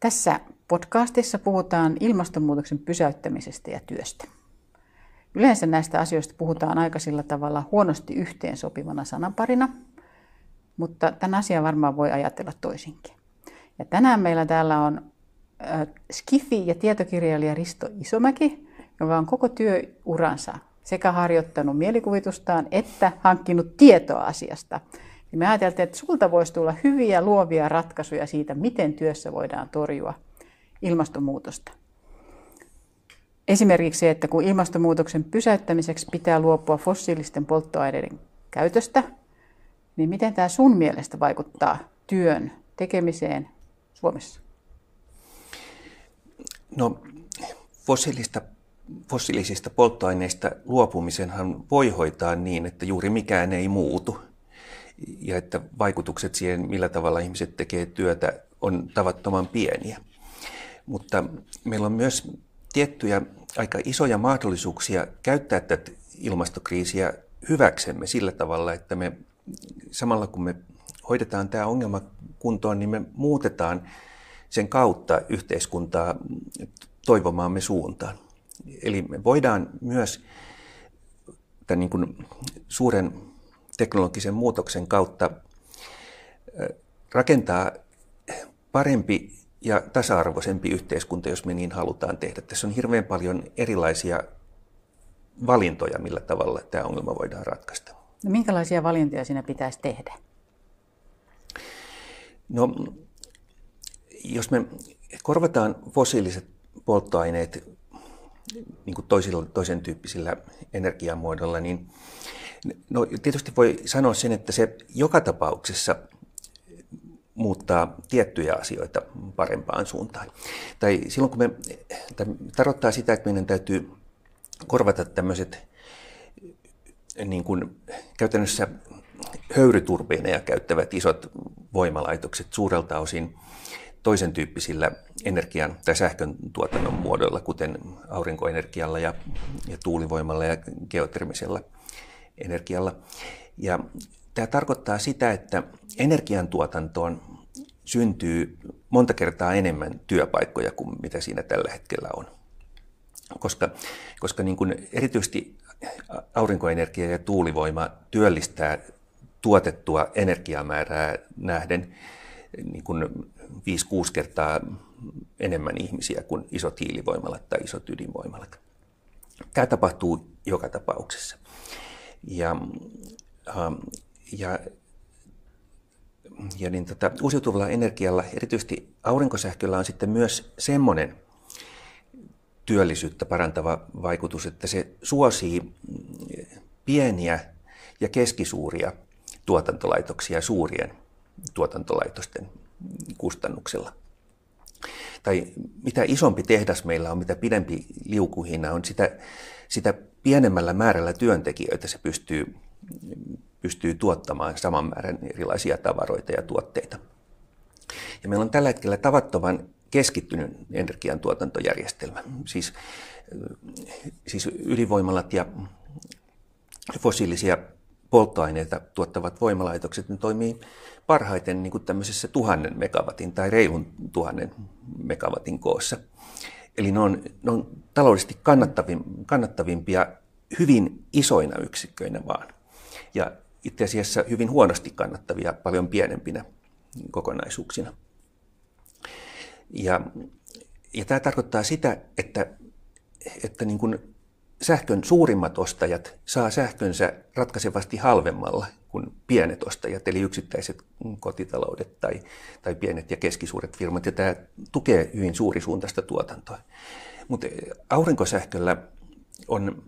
Tässä podcastissa puhutaan ilmastonmuutoksen pysäyttämisestä ja työstä. Yleensä näistä asioista puhutaan aika sillä tavalla huonosti yhteensopivana sananparina, mutta tämän asian varmaan voi ajatella toisinkin. Ja tänään meillä täällä on Skifi ja tietokirjailija Risto Isomäki, joka on koko työuransa sekä harjoittanut mielikuvitustaan että hankkinut tietoa asiasta. Ja me ajateltiin, että sulta voisi tulla hyviä luovia ratkaisuja siitä, miten työssä voidaan torjua ilmastonmuutosta. Esimerkiksi se, että kun ilmastonmuutoksen pysäyttämiseksi pitää luopua fossiilisten polttoaineiden käytöstä, niin miten tämä sun mielestä vaikuttaa työn tekemiseen Suomessa? No, fossiilista, fossiilisista polttoaineista luopumisenhan voi hoitaa niin, että juuri mikään ei muutu. Ja että vaikutukset siihen, millä tavalla ihmiset tekevät työtä, on tavattoman pieniä. Mutta meillä on myös tiettyjä aika isoja mahdollisuuksia käyttää tätä ilmastokriisiä hyväksemme sillä tavalla, että me samalla kun me hoidetaan tämä ongelma kuntoon, niin me muutetaan sen kautta yhteiskuntaa toivomaamme suuntaan. Eli me voidaan myös tämän niin kuin suuren teknologisen muutoksen kautta rakentaa parempi ja tasa-arvoisempi yhteiskunta, jos me niin halutaan tehdä. Tässä on hirveän paljon erilaisia valintoja, millä tavalla tämä ongelma voidaan ratkaista. No, minkälaisia valintoja siinä pitäisi tehdä? No, jos me korvataan fossiiliset polttoaineet niin kuin toisilla, toisen tyyppisillä energiamuodoilla, niin no, tietysti voi sanoa sen, että se joka tapauksessa muuttaa tiettyjä asioita parempaan suuntaan. Tai silloin kun me, tarkoittaa sitä, että meidän täytyy korvata tämmöiset niin kuin käytännössä höyryturbiineja käyttävät isot voimalaitokset suurelta osin toisen tyyppisillä energian tai sähkön tuotannon muodoilla, kuten aurinkoenergialla ja, ja tuulivoimalla ja geotermisella energialla. Ja tämä tarkoittaa sitä, että energiantuotantoon syntyy monta kertaa enemmän työpaikkoja kuin mitä siinä tällä hetkellä on. Koska, koska niin kuin erityisesti aurinkoenergia ja tuulivoima työllistää tuotettua energiamäärää nähden niin kuin 5-6 kertaa enemmän ihmisiä kuin isot hiilivoimalat tai isot ydinvoimalat. Tämä tapahtuu joka tapauksessa. Ja, ähm, ja, ja niin tota, uusiutuvalla energialla, erityisesti aurinkosähköllä on sitten myös semmoinen työllisyyttä parantava vaikutus, että se suosii pieniä ja keskisuuria tuotantolaitoksia suurien tuotantolaitosten kustannuksella. Tai mitä isompi tehdas meillä on, mitä pidempi liukuhina on, sitä, sitä pienemmällä määrällä työntekijöitä se pystyy, pystyy tuottamaan saman määrän erilaisia tavaroita ja tuotteita. Ja meillä on tällä hetkellä tavattoman keskittynyt energiantuotantojärjestelmä. Siis, siis ydinvoimalat ja fossiilisia polttoaineita tuottavat voimalaitokset ne toimii parhaiten niin kuin tämmöisessä tuhannen megawatin tai reilun tuhannen megawatin koossa. Eli ne on, ne on taloudellisesti kannattavim, kannattavimpia hyvin isoina yksikköinä vaan. Ja itse asiassa hyvin huonosti kannattavia paljon pienempinä kokonaisuuksina. Ja, ja tämä tarkoittaa sitä, että, että niin kuin sähkön suurimmat ostajat saa sähkönsä ratkaisevasti halvemmalla kuin pienet ostajat, eli yksittäiset kotitaloudet tai, tai pienet ja keskisuuret firmat, ja tämä tukee hyvin suurisuuntaista tuotantoa. Mutta aurinkosähköllä on,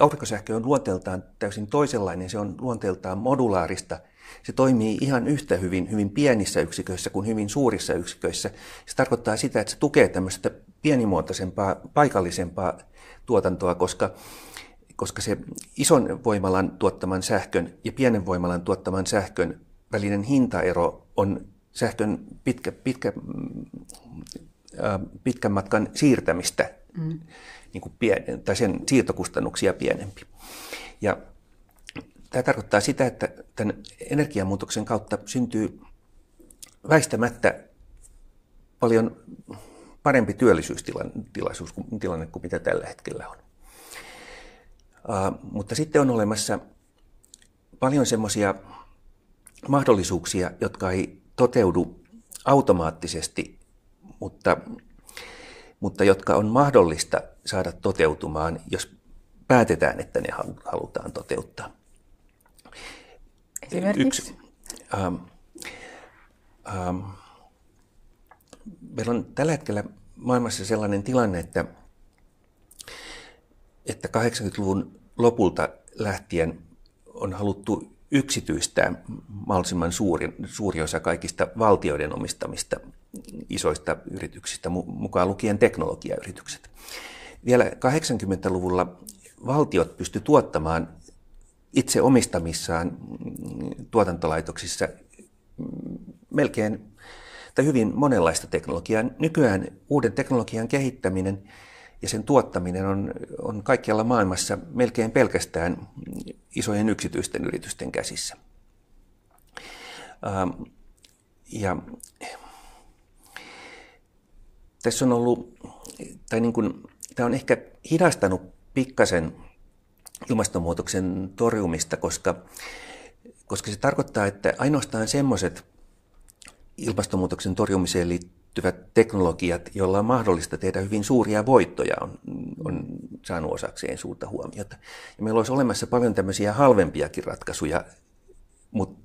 aurinkosähkö on luonteeltaan täysin toisenlainen, se on luonteeltaan modulaarista, se toimii ihan yhtä hyvin hyvin pienissä yksiköissä kuin hyvin suurissa yksiköissä. Se tarkoittaa sitä, että se tukee tämmöistä pienimuotoisempaa, paikallisempaa tuotantoa, koska, koska se ison voimalan tuottaman sähkön ja pienen voimalan tuottaman sähkön välinen hintaero on sähkön pitkä, pitkä, äh, pitkän matkan siirtämistä, mm. niin kuin pien, tai sen siirtokustannuksia pienempi. Ja tämä tarkoittaa sitä, että tämän energiamuutoksen kautta syntyy väistämättä paljon parempi työllisyystilanne kuin mitä tällä hetkellä on. Uh, mutta sitten on olemassa paljon semmoisia mahdollisuuksia, jotka ei toteudu automaattisesti, mutta, mutta jotka on mahdollista saada toteutumaan, jos päätetään, että ne halutaan toteuttaa. Esimerkiksi? Yksi, ähm, ähm, meillä on tällä hetkellä maailmassa sellainen tilanne, että, että 80-luvun lopulta lähtien on haluttu yksityistää mahdollisimman suuri, suuri osa kaikista valtioiden omistamista isoista yrityksistä, mukaan lukien teknologiayritykset. Vielä 80-luvulla valtiot pysty tuottamaan itse omistamissaan tuotantolaitoksissa melkein tai hyvin monenlaista teknologiaa. Nykyään uuden teknologian kehittäminen ja sen tuottaminen on, on kaikkialla maailmassa melkein pelkästään isojen yksityisten yritysten käsissä. Ähm, ja tässä on ollut, tai niin kuin, tämä on ehkä hidastanut pikkasen ilmastonmuutoksen torjumista, koska, koska se tarkoittaa, että ainoastaan semmoiset ilmastonmuutoksen torjumiseen liittyvät teknologiat, joilla on mahdollista tehdä hyvin suuria voittoja, on, on saanut osakseen suurta huomiota. Ja meillä olisi olemassa paljon tämmöisiä halvempiakin ratkaisuja,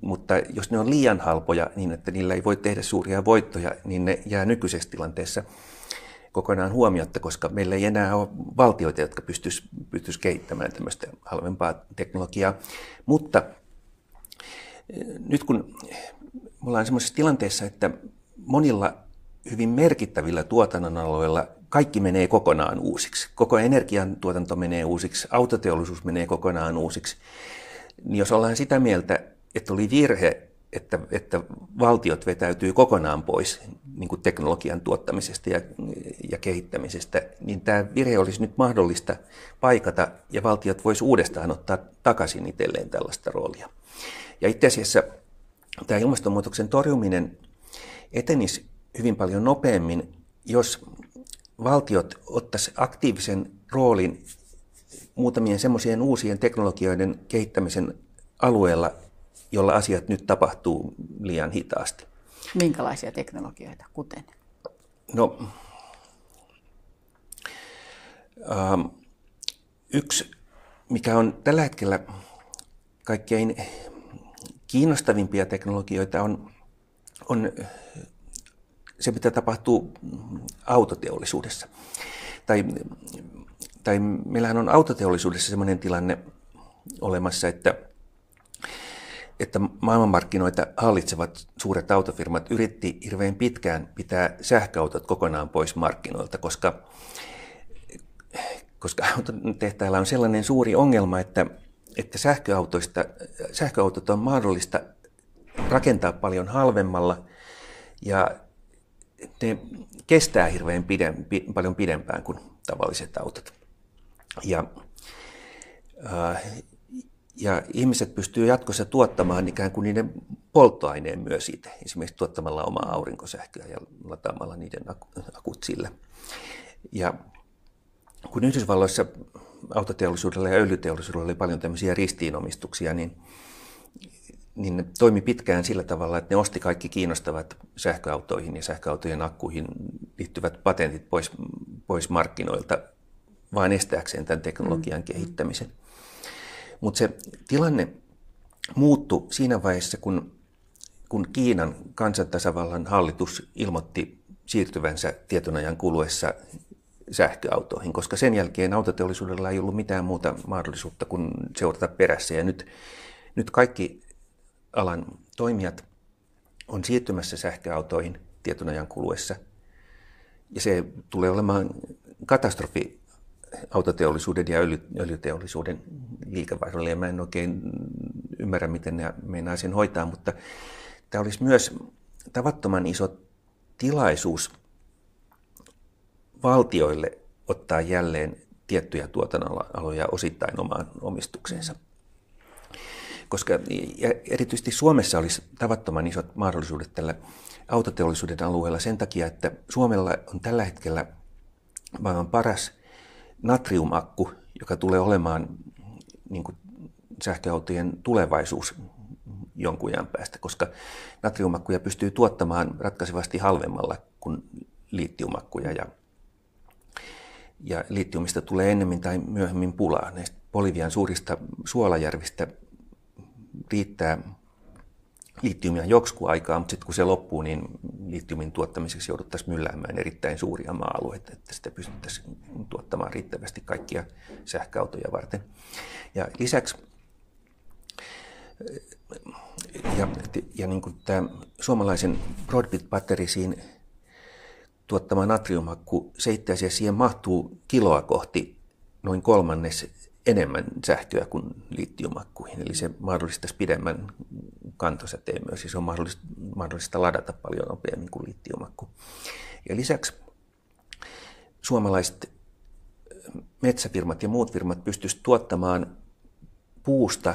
mutta jos ne on liian halpoja niin, että niillä ei voi tehdä suuria voittoja, niin ne jää nykyisessä tilanteessa kokonaan huomiotta, koska meillä ei enää ole valtioita, jotka pystyisivät pystyis kehittämään tämmöistä halvempaa teknologiaa. Mutta eh, nyt kun me ollaan sellaisessa tilanteessa, että monilla hyvin merkittävillä tuotannon aloilla kaikki menee kokonaan uusiksi. Koko energiantuotanto menee uusiksi, autoteollisuus menee kokonaan uusiksi. Niin jos ollaan sitä mieltä, että oli virhe että, että valtiot vetäytyy kokonaan pois niin kuin teknologian tuottamisesta ja, ja kehittämisestä, niin tämä virhe olisi nyt mahdollista paikata ja valtiot voisi uudestaan ottaa takaisin itselleen tällaista roolia. Ja itse asiassa tämä ilmastonmuutoksen torjuminen etenisi hyvin paljon nopeammin, jos valtiot ottaisi aktiivisen roolin muutamien semmoisien uusien teknologioiden kehittämisen alueella, jolla asiat nyt tapahtuu liian hitaasti. Minkälaisia teknologioita, kuten? No, ähm, yksi, mikä on tällä hetkellä kaikkein kiinnostavimpia teknologioita, on, on se, mitä tapahtuu autoteollisuudessa. Tai, tai meillähän on autoteollisuudessa sellainen tilanne olemassa, että että maailmanmarkkinoita hallitsevat suuret autofirmat yritti hirveän pitkään pitää sähköautot kokonaan pois markkinoilta, koska, koska autotehtailla on sellainen suuri ongelma, että, että sähköautoista, sähköautot on mahdollista rakentaa paljon halvemmalla ja ne kestää hirveän pidem, paljon pidempään kuin tavalliset autot. Ja, äh, ja ihmiset pystyy jatkossa tuottamaan ikään kuin niiden polttoaineen myös itse, esimerkiksi tuottamalla omaa aurinkosähköä ja lataamalla niiden akut sillä. Ja kun Yhdysvalloissa autoteollisuudella ja öljyteollisuudella oli paljon tämmöisiä ristiinomistuksia, niin, niin ne toimi pitkään sillä tavalla, että ne osti kaikki kiinnostavat sähköautoihin ja sähköautojen akkuihin liittyvät patentit pois, pois markkinoilta vain estääkseen tämän teknologian mm. kehittämisen. Mutta se tilanne muuttui siinä vaiheessa, kun, kun Kiinan kansantasavallan hallitus ilmoitti siirtyvänsä tietyn ajan kuluessa sähköautoihin, koska sen jälkeen autoteollisuudella ei ollut mitään muuta mahdollisuutta kuin seurata perässä. Ja nyt, nyt kaikki alan toimijat on siirtymässä sähköautoihin tietyn ajan kuluessa. Ja se tulee olemaan katastrofi autoteollisuuden ja öljy, öljyteollisuuden liikevaihdolle. Ja mä en oikein ymmärrä, miten ne meinaa sen hoitaa, mutta tämä olisi myös tavattoman iso tilaisuus valtioille ottaa jälleen tiettyjä tuotannonaloja osittain omaan omistukseensa. Koska erityisesti Suomessa olisi tavattoman isot mahdollisuudet tällä autoteollisuuden alueella sen takia, että Suomella on tällä hetkellä maailman paras natriumakku, joka tulee olemaan niin kuin sähköautojen tulevaisuus jonkun ajan päästä, koska natriumakkuja pystyy tuottamaan ratkaisevasti halvemmalla kuin liittiumakkuja. Ja, ja liittiumista tulee ennemmin tai myöhemmin pulaa. Näistä Bolivian suurista suolajärvistä riittää liittiumia joksku aikaa, mutta sitten kun se loppuu, niin liittiumin tuottamiseksi jouduttaisiin mylläämään erittäin suuria maa-alueita, että sitä pystyttäisiin tuottamaan riittävästi kaikkia sähköautoja varten. Ja lisäksi ja, ja niin kuin tämä suomalaisen Broadbit batterisiin tuottama natriumhakku, se itse asiassa siihen mahtuu kiloa kohti noin kolmannes enemmän sähköä kuin litiumakkuihin, eli se mahdollistaisi pidemmän kantosäteen myös, siis on mahdollista, mahdollista ladata paljon nopeammin kuin litiumakku. Ja lisäksi suomalaiset metsäfirmat ja muut firmat pystyisivät tuottamaan puusta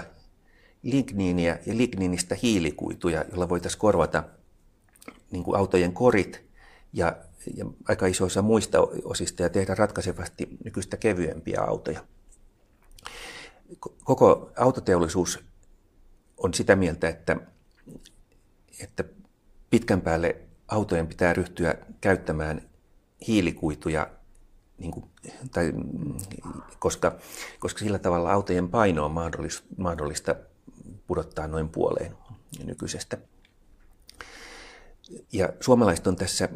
ligniiniä ja ligniinistä hiilikuituja, jolla voitaisiin korvata niin kuin autojen korit ja, ja aika isoissa muista osista ja tehdä ratkaisevasti nykyistä kevyempiä autoja. Koko autoteollisuus on sitä mieltä, että, että pitkän päälle autojen pitää ryhtyä käyttämään hiilikuituja, niin kuin, tai, koska, koska sillä tavalla autojen paino on mahdollista, pudottaa noin puoleen nykyisestä. Ja suomalaiset on tässä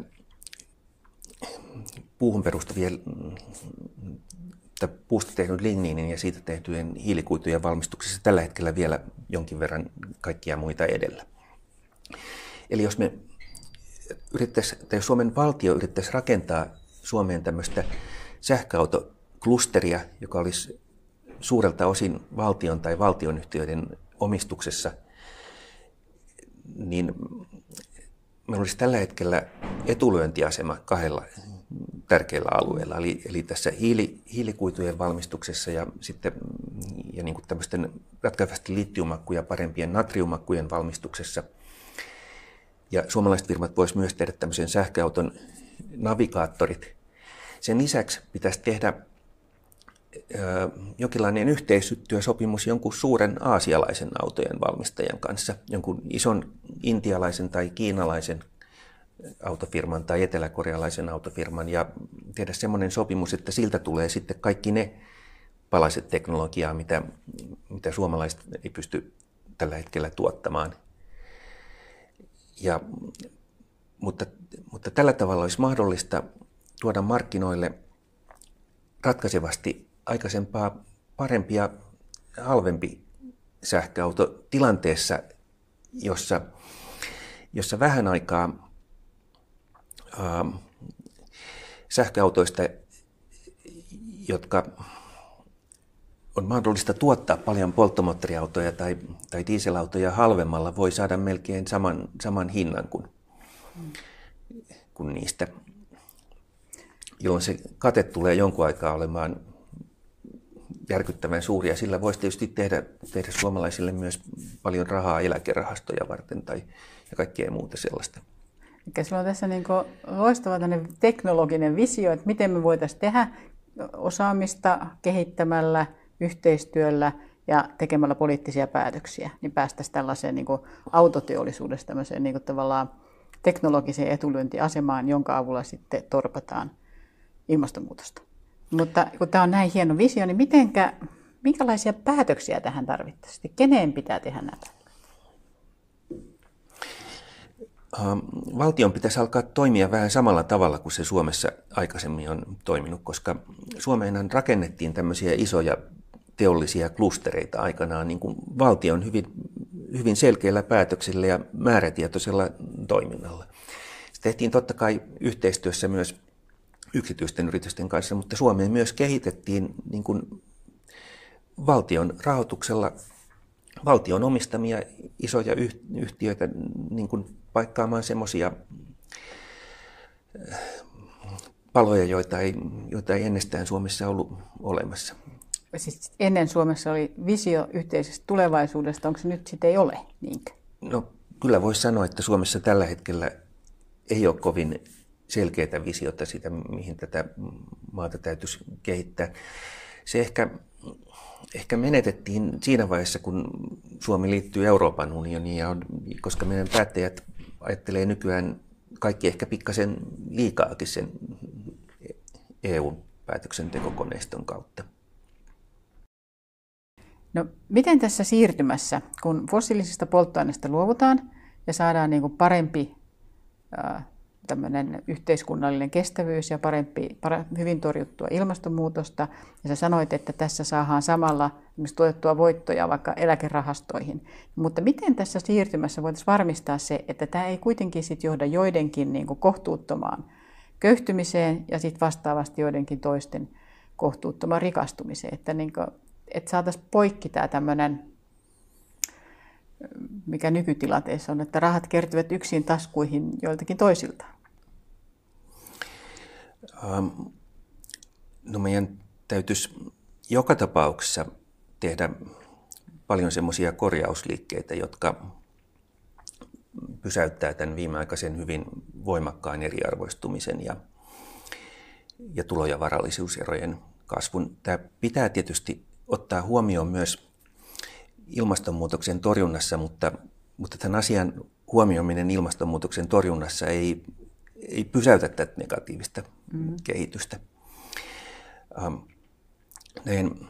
puuhun perustavien puusta tehnyt ligniinin ja siitä tehtyjen hiilikuitujen valmistuksessa tällä hetkellä vielä jonkin verran kaikkia muita edellä. Eli jos me tai jos Suomen valtio yrittäisi rakentaa Suomeen tämmöistä sähköautoklusteria, joka olisi suurelta osin valtion tai valtionyhtiöiden omistuksessa, niin meillä olisi tällä hetkellä etulyöntiasema kahdella tärkeillä alueilla, eli, eli tässä hiili, hiilikuitujen valmistuksessa ja sitten ja niin kuin tämmöisten ratkaisevasti litiumakkuja parempien natriumakkujen valmistuksessa. Ja suomalaiset firmat voisivat myös tehdä tämmöisen sähköauton navigaattorit. Sen lisäksi pitäisi tehdä jonkinlainen yhteistyösopimus jonkun suuren aasialaisen autojen valmistajan kanssa, jonkun ison intialaisen tai kiinalaisen autofirman tai eteläkorealaisen autofirman ja tehdä semmoinen sopimus, että siltä tulee sitten kaikki ne palaset teknologiaa, mitä, mitä suomalaiset ei pysty tällä hetkellä tuottamaan. Ja, mutta, mutta tällä tavalla olisi mahdollista tuoda markkinoille ratkaisevasti aikaisempaa parempi ja halvempi sähköauto tilanteessa, jossa, jossa vähän aikaa ähm, sähköautoista, jotka on mahdollista tuottaa paljon polttomoottoriautoja tai, tai dieselautoja halvemmalla, voi saada melkein saman, saman hinnan kuin, kuin niistä, jolloin se kate tulee jonkun aikaa olemaan järkyttävän suuri ja sillä voisi tietysti tehdä, tehdä suomalaisille myös paljon rahaa eläkerahastoja varten tai ja kaikkea muuta sellaista. Eli sulla on tässä niin loistava teknologinen visio, että miten me voitaisiin tehdä osaamista kehittämällä, yhteistyöllä ja tekemällä poliittisia päätöksiä, niin päästäisiin tällaiseen niin autoteollisuudesta tämmöiseen niin tavallaan teknologiseen etulyöntiasemaan, jonka avulla sitten torpataan ilmastonmuutosta. Mutta kun tämä on näin hieno visio, niin mitenkä, minkälaisia päätöksiä tähän tarvittaisiin? Keneen pitää tehdä näitä? Ähm, valtion pitäisi alkaa toimia vähän samalla tavalla kuin se Suomessa aikaisemmin on toiminut, koska Suomeenhan rakennettiin tämmöisiä isoja teollisia klustereita aikanaan niin kuin valtion hyvin, hyvin selkeillä päätöksillä ja määrätietoisella toiminnalla. Se tehtiin totta kai yhteistyössä myös yksityisten yritysten kanssa, mutta Suomeen myös kehitettiin niin kuin valtion rahoituksella valtion omistamia isoja yhtiöitä niin kuin paikkaamaan semmoisia äh, paloja, joita ei, joita ei ennestään Suomessa ollut olemassa. siis ennen Suomessa oli visio yhteisestä tulevaisuudesta, onko se nyt sitten ei ole niinkö? No kyllä voisi sanoa, että Suomessa tällä hetkellä ei ole kovin selkeää visiota siitä, mihin tätä maata täytyisi kehittää. Se ehkä, ehkä menetettiin siinä vaiheessa, kun Suomi liittyy Euroopan unioniin, ja on, koska meidän päättäjät ajattelee nykyään kaikki ehkä pikkasen liikaakin sen EU-päätöksentekokoneiston kautta. No, miten tässä siirtymässä, kun fossiilisista polttoaineista luovutaan ja saadaan niin kuin parempi tämmöinen yhteiskunnallinen kestävyys ja parempi, hyvin torjuttua ilmastonmuutosta. Ja sä sanoit, että tässä saadaan samalla tuotettua voittoja vaikka eläkerahastoihin. Mutta miten tässä siirtymässä voitaisiin varmistaa se, että tämä ei kuitenkin sit johda joidenkin niin kuin kohtuuttomaan köyhtymiseen ja sitten vastaavasti joidenkin toisten kohtuuttomaan rikastumiseen. Että, niin kuin, että saataisiin poikki tämä tämmöinen mikä nykytilanteessa on, että rahat kertyvät yksin taskuihin joiltakin toisilta? Ähm, no meidän täytyisi joka tapauksessa tehdä paljon semmoisia korjausliikkeitä, jotka pysäyttää tämän viimeaikaisen hyvin voimakkaan eriarvoistumisen ja, ja tulo- ja varallisuuserojen kasvun. Tämä pitää tietysti ottaa huomioon myös ilmastonmuutoksen torjunnassa, mutta, mutta tämän asian huomioiminen ilmastonmuutoksen torjunnassa ei, ei pysäytä tätä negatiivista mm. kehitystä. Ähm, niin,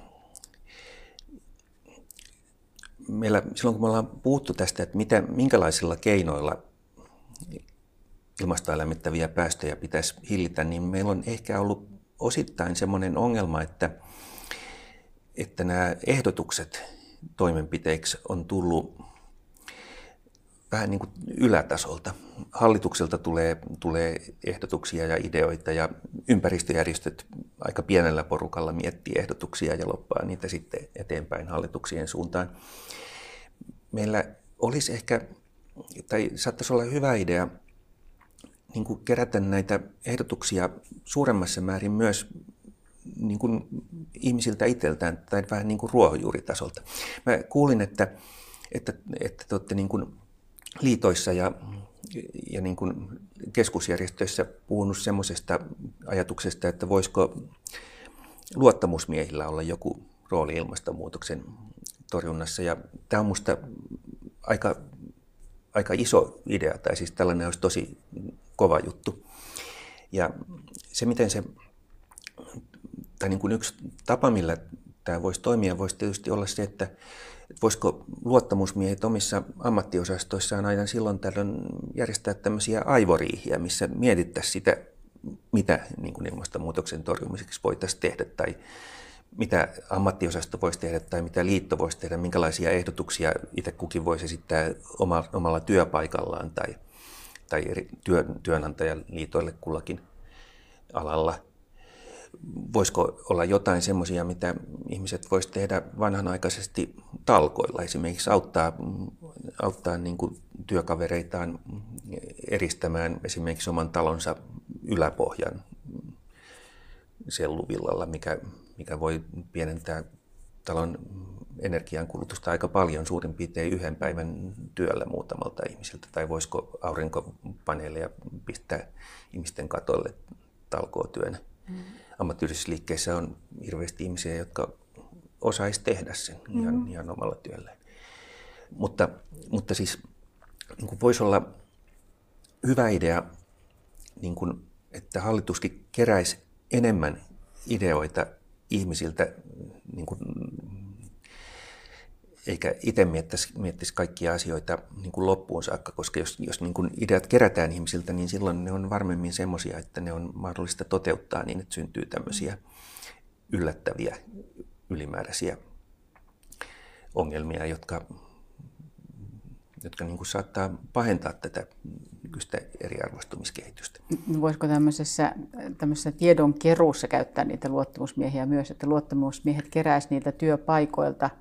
meillä, silloin kun me ollaan puhuttu tästä, että mitä, minkälaisilla keinoilla ilmastoa lämmittäviä päästöjä pitäisi hillitä, niin meillä on ehkä ollut osittain sellainen ongelma, että, että nämä ehdotukset toimenpiteiksi on tullut vähän niin kuin ylätasolta. Hallitukselta tulee, tulee ehdotuksia ja ideoita ja ympäristöjärjestöt aika pienellä porukalla miettii ehdotuksia ja loppaa niitä sitten eteenpäin hallituksien suuntaan. Meillä olisi ehkä, tai saattaisi olla hyvä idea niin kuin kerätä näitä ehdotuksia suuremmassa määrin myös niin kuin ihmisiltä itseltään tai vähän niin kuin ruohonjuuritasolta. Mä kuulin, että, että, että te olette niin kuin liitoissa ja, ja niin kuin keskusjärjestöissä puhunut semmoisesta ajatuksesta, että voisiko luottamusmiehillä olla joku rooli ilmastonmuutoksen torjunnassa. Ja tämä on minusta aika, aika iso idea, tai siis tällainen olisi tosi kova juttu. Ja se, miten se, tai niin kuin yksi tapa, millä tämä voisi toimia, voisi tietysti olla se, että voisiko luottamusmiehet omissa ammattiosastoissaan aina silloin tällöin järjestää tämmöisiä aivoriihiä, missä mietittäisiin sitä, mitä niin kuin ilmastonmuutoksen torjumiseksi voitaisiin tehdä tai mitä ammattiosasto voisi tehdä tai mitä liitto voisi tehdä, minkälaisia ehdotuksia itse kukin voisi esittää omalla työpaikallaan tai, tai eri työ, työnantajaliitoille kullakin alalla voisiko olla jotain semmoisia, mitä ihmiset voisivat tehdä vanhanaikaisesti talkoilla, esimerkiksi auttaa, auttaa niin kuin työkavereitaan eristämään esimerkiksi oman talonsa yläpohjan selluvillalla, mikä, mikä voi pienentää talon energiankulutusta aika paljon, suurin piirtein yhden päivän työllä muutamalta ihmisiltä, tai voisiko aurinkopaneeleja pistää ihmisten katolle talkootyönä. Mm ammattiyhdistysliikkeessä on hirveästi ihmisiä, jotka osaisi tehdä sen ihan, mm. ihan omalla työllään. Mutta, mutta siis niin kuin voisi olla hyvä idea, niin kuin, että hallituskin keräisi enemmän ideoita ihmisiltä niin kuin eikä itse miettisi, miettisi kaikkia asioita niin kuin loppuun saakka, koska jos, jos niin kuin ideat kerätään ihmisiltä, niin silloin ne on varmemmin semmoisia, että ne on mahdollista toteuttaa niin, että syntyy tämmöisiä yllättäviä, ylimääräisiä ongelmia, jotka, jotka niin kuin saattaa pahentaa tätä nykyistä eriarvoistumiskehitystä. Voisiko tämmöisessä, tämmöisessä tiedonkeruussa käyttää niitä luottamusmiehiä myös, että luottamusmiehet keräisivät niitä työpaikoilta –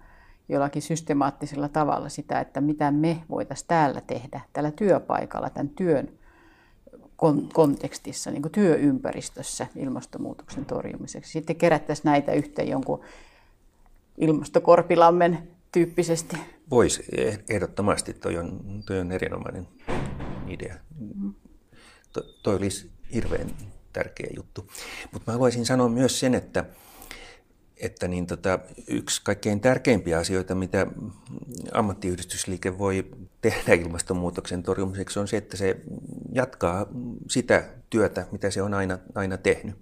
jollakin systemaattisella tavalla sitä, että mitä me voitaisiin täällä tehdä, tällä työpaikalla, tämän työn kontekstissa, niin työympäristössä ilmastonmuutoksen torjumiseksi. Sitten kerättäisiin näitä yhteen jonkun ilmastokorpilammen tyyppisesti? Voisi, ehdottomasti. Toi on, toi on erinomainen idea. To, toi olisi hirveän tärkeä juttu. Mutta mä haluaisin sanoa myös sen, että, että niin tota, yksi kaikkein tärkeimpiä asioita, mitä ammattiyhdistysliike voi tehdä ilmastonmuutoksen torjumiseksi, on se, että se jatkaa sitä työtä, mitä se on aina, aina tehnyt.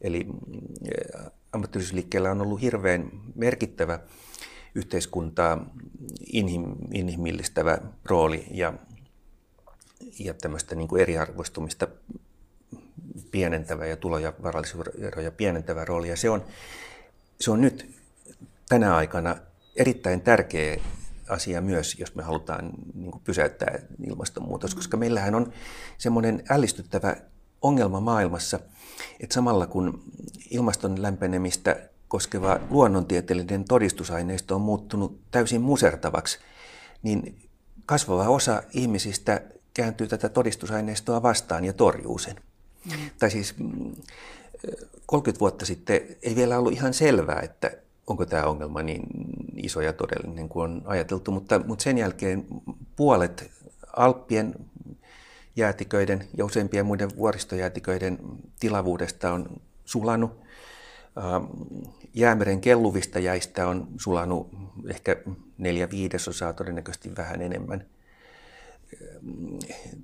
Eli ammattiyhdistysliikkeellä on ollut hirveän merkittävä yhteiskuntaa inhim, inhimillistävä rooli ja, ja tämmöistä niin kuin eriarvoistumista pienentävä ja tulo- ja varallisuuseroja pienentävä rooli. Ja se on, se on nyt tänä aikana erittäin tärkeä asia myös, jos me halutaan niin kuin pysäyttää ilmastonmuutos, koska meillähän on semmoinen ällistyttävä ongelma maailmassa, että samalla kun ilmaston lämpenemistä koskeva luonnontieteellinen todistusaineisto on muuttunut täysin musertavaksi, niin kasvava osa ihmisistä kääntyy tätä todistusaineistoa vastaan ja torjuu sen. Mm. Tai siis 30 mm, vuotta sitten ei vielä ollut ihan selvää, että onko tämä ongelma niin iso ja todellinen kuin on ajateltu, mutta, mutta sen jälkeen puolet Alppien jäätiköiden ja useimpien muiden vuoristojäätiköiden tilavuudesta on sulanut. Ähm, Jäämeren kelluvista jäistä on sulanut ehkä neljä viidesosaa, todennäköisesti vähän enemmän.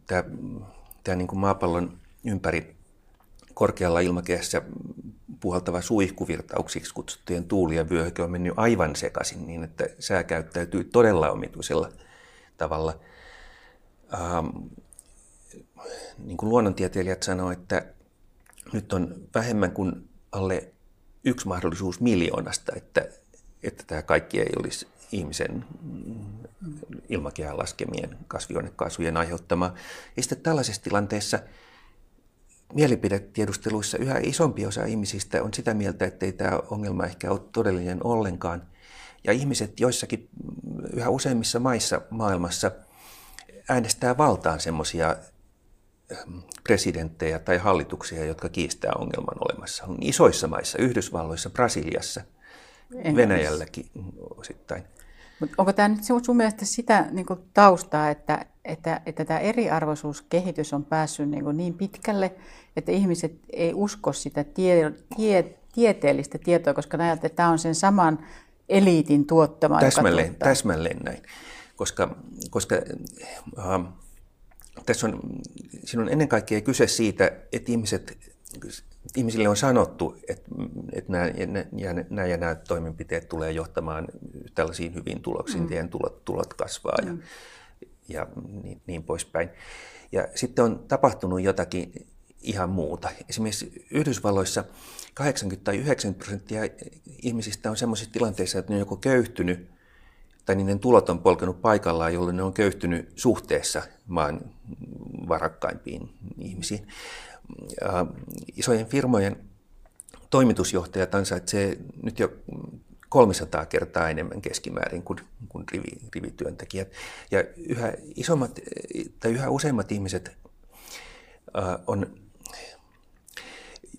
Tämä, tämä niin kuin maapallon ympäri korkealla ilmakehässä puhaltava suihkuvirtauksiksi kutsuttujen tuulien vyöhyke on mennyt aivan sekaisin niin, että sää käyttäytyy todella omituisella tavalla. Ähm, niin kuin luonnontieteilijät sanoivat, että nyt on vähemmän kuin alle yksi mahdollisuus miljoonasta, että, että tämä kaikki ei olisi ihmisen ilmakehän laskemien kasvihuonekaasujen aiheuttama. Ja sitten tällaisessa tilanteessa mielipidetiedusteluissa yhä isompi osa ihmisistä on sitä mieltä, että ei tämä ongelma ehkä ole todellinen ollenkaan. Ja ihmiset joissakin yhä useimmissa maissa maailmassa äänestää valtaan semmoisia presidenttejä tai hallituksia, jotka kiistää ongelman olemassa. On isoissa maissa, Yhdysvalloissa, Brasiliassa, en Venäjälläkin osittain. Mut onko tämä nyt sinun mielestä sitä niin kuin taustaa, että, että, että tämä eriarvoisuuskehitys on päässyt niin, kuin niin pitkälle, että ihmiset ei usko sitä tie, tie, tieteellistä tietoa, koska näet, että tämä on sen saman eliitin tuottama. Täsmälleen, täsmälleen näin. Koska, koska äh, tässä on, siinä on ennen kaikkea kyse siitä, että ihmiset, ihmisille on sanottu, että, että nämä, ja nämä ja nämä toimenpiteet tulee johtamaan tällaisiin hyviin tuloksiin, mm. teidän tulot, tulot kasvaa mm. ja niin, niin poispäin. Ja sitten on tapahtunut jotakin ihan muuta. Esimerkiksi Yhdysvalloissa 80 tai 90 prosenttia ihmisistä on sellaisissa tilanteissa, että ne on joko köyhtynyt tai niiden tulot on polkenut paikallaan, jolloin ne on köyhtynyt suhteessa maan varakkaimpiin ihmisiin. Ja isojen firmojen toimitusjohtajat ansaitsee nyt jo 300 kertaa enemmän keskimäärin kuin, kuin rivi, rivityöntekijät. Ja yhä, isommat, tai yhä useimmat ihmiset äh, on,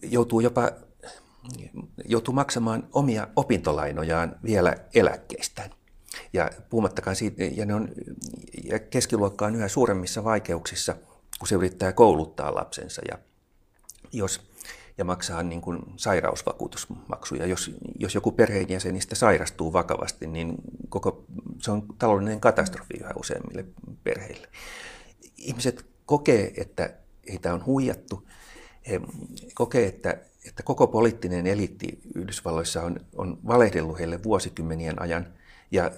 joutuu jopa joutuu maksamaan omia opintolainojaan vielä eläkkeestään. Ja puhumattakaan siitä, ja, ne on, ja keskiluokka on yhä suuremmissa vaikeuksissa, kun se yrittää kouluttaa lapsensa ja, jos, ja maksaa niin kuin sairausvakuutusmaksuja. Jos, jos joku perheenjäsenistä sairastuu vakavasti, niin koko, se on taloudellinen katastrofi yhä useimmille perheille. Ihmiset kokee, että heitä on huijattu. He kokee, että, että koko poliittinen eliitti Yhdysvalloissa on, on valehdellut heille vuosikymmenien ajan – ja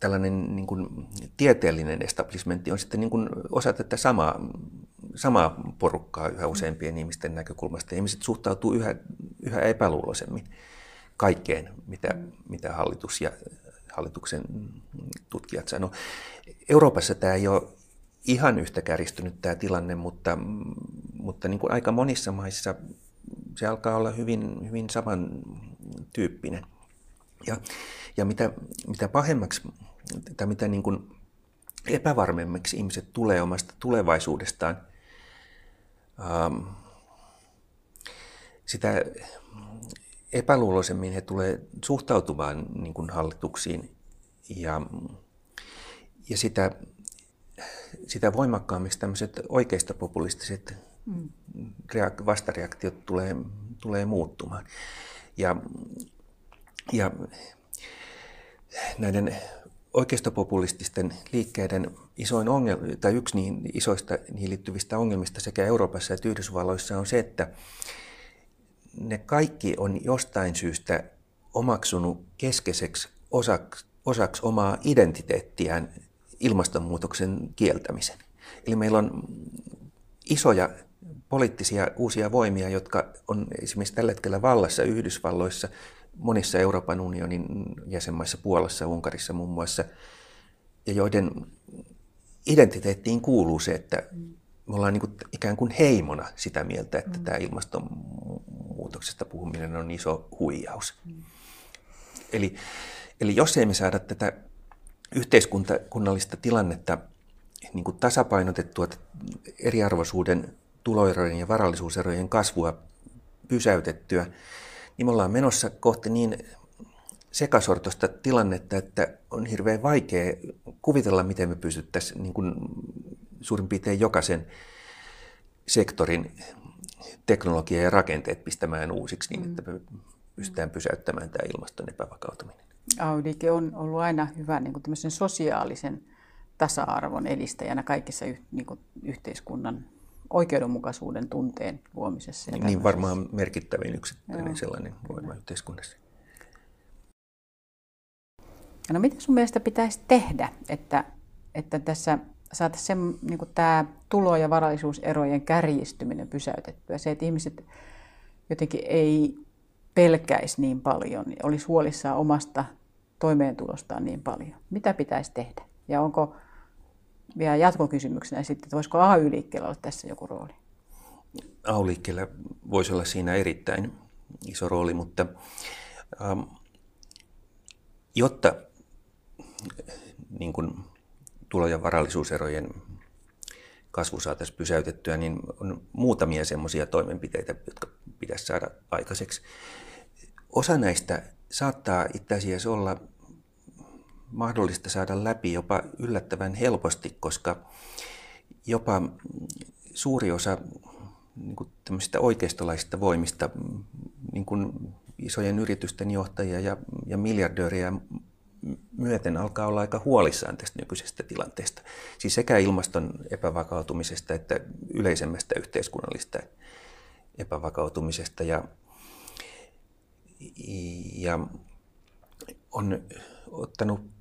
tällainen niin kuin, tieteellinen establishmentti on sitten niin kuin, osa tätä samaa, samaa porukkaa yhä useampien ihmisten näkökulmasta. Ihmiset suhtautuu yhä, yhä epäluuloisemmin kaikkeen, mitä, mitä hallitus ja hallituksen tutkijat sanoo. Euroopassa tämä ei ole ihan yhtä kärjistynyt tämä tilanne, mutta, mutta niin kuin aika monissa maissa se alkaa olla hyvin, hyvin samantyyppinen. Ja, ja mitä, mitä pahemmaksi tai mitä niin kuin epävarmemmiksi ihmiset tulee omasta tulevaisuudestaan, ähm, sitä epäluuloisemmin he tulee suhtautumaan niin kuin hallituksiin ja, ja sitä, sitä voimakkaammiksi tämmöiset oikeista populistiset vastareaktiot tulee, tulee muuttumaan. Ja, ja näiden oikeistopopulististen liikkeiden isoin ongelma, tai yksi niin isoista niihin liittyvistä ongelmista sekä Euroopassa että Yhdysvalloissa on se, että ne kaikki on jostain syystä omaksunut keskeiseksi osaksi, osaksi omaa identiteettiään ilmastonmuutoksen kieltämisen. Eli meillä on isoja poliittisia uusia voimia, jotka on esimerkiksi tällä hetkellä vallassa Yhdysvalloissa, monissa Euroopan unionin jäsenmaissa, Puolassa, Unkarissa muun muassa, ja joiden identiteettiin kuuluu se, että me ollaan niin kuin ikään kuin heimona sitä mieltä, että mm. tämä ilmastonmuutoksesta puhuminen on iso huijaus. Mm. Eli, eli jos ei me saada tätä yhteiskunnallista tilannetta niin kuin tasapainotettua eriarvoisuuden, tuloerojen ja varallisuuserojen kasvua pysäytettyä, niin me ollaan menossa kohti niin sekasortoista tilannetta, että on hirveän vaikea kuvitella, miten me pystyttäisiin niin kuin suurin piirtein jokaisen sektorin teknologia ja rakenteet pistämään uusiksi niin, että me pystytään pysäyttämään tämä ilmaston epävakautuminen. Audike on ollut aina hyvä niin kuin sosiaalisen tasa-arvon edistäjänä kaikissa niin kuin yhteiskunnan oikeudenmukaisuuden tunteen luomisessa. Ja niin varmaan merkittävin yksittäinen Joo. sellainen voima yhteiskunnassa. No mitä sun mielestä pitäisi tehdä, että, että tässä saataisiin niin tämä tulo- ja varallisuuserojen kärjistyminen pysäytettyä? Se, että ihmiset jotenkin ei pelkäisi niin paljon, niin olisi huolissaan omasta toimeentulostaan niin paljon. Mitä pitäisi tehdä? Ja onko vielä jatkokysymyksenä sitten, että voisiko AY-liikkeellä olla tässä joku rooli? AY-liikkeellä voisi olla siinä erittäin iso rooli, mutta ähm, jotta niin kuin tulo- ja varallisuuserojen kasvu saataisiin pysäytettyä, niin on muutamia semmoisia toimenpiteitä, jotka pitäisi saada aikaiseksi. Osa näistä saattaa itse asiassa olla mahdollista saada läpi jopa yllättävän helposti, koska jopa suuri osa niin kuin oikeistolaisista voimista, niin kuin isojen yritysten johtajia ja, ja miljardöörejä myöten alkaa olla aika huolissaan tästä nykyisestä tilanteesta. Siis sekä ilmaston epävakautumisesta että yleisemmästä yhteiskunnallista epävakautumisesta. Ja, ja on ottanut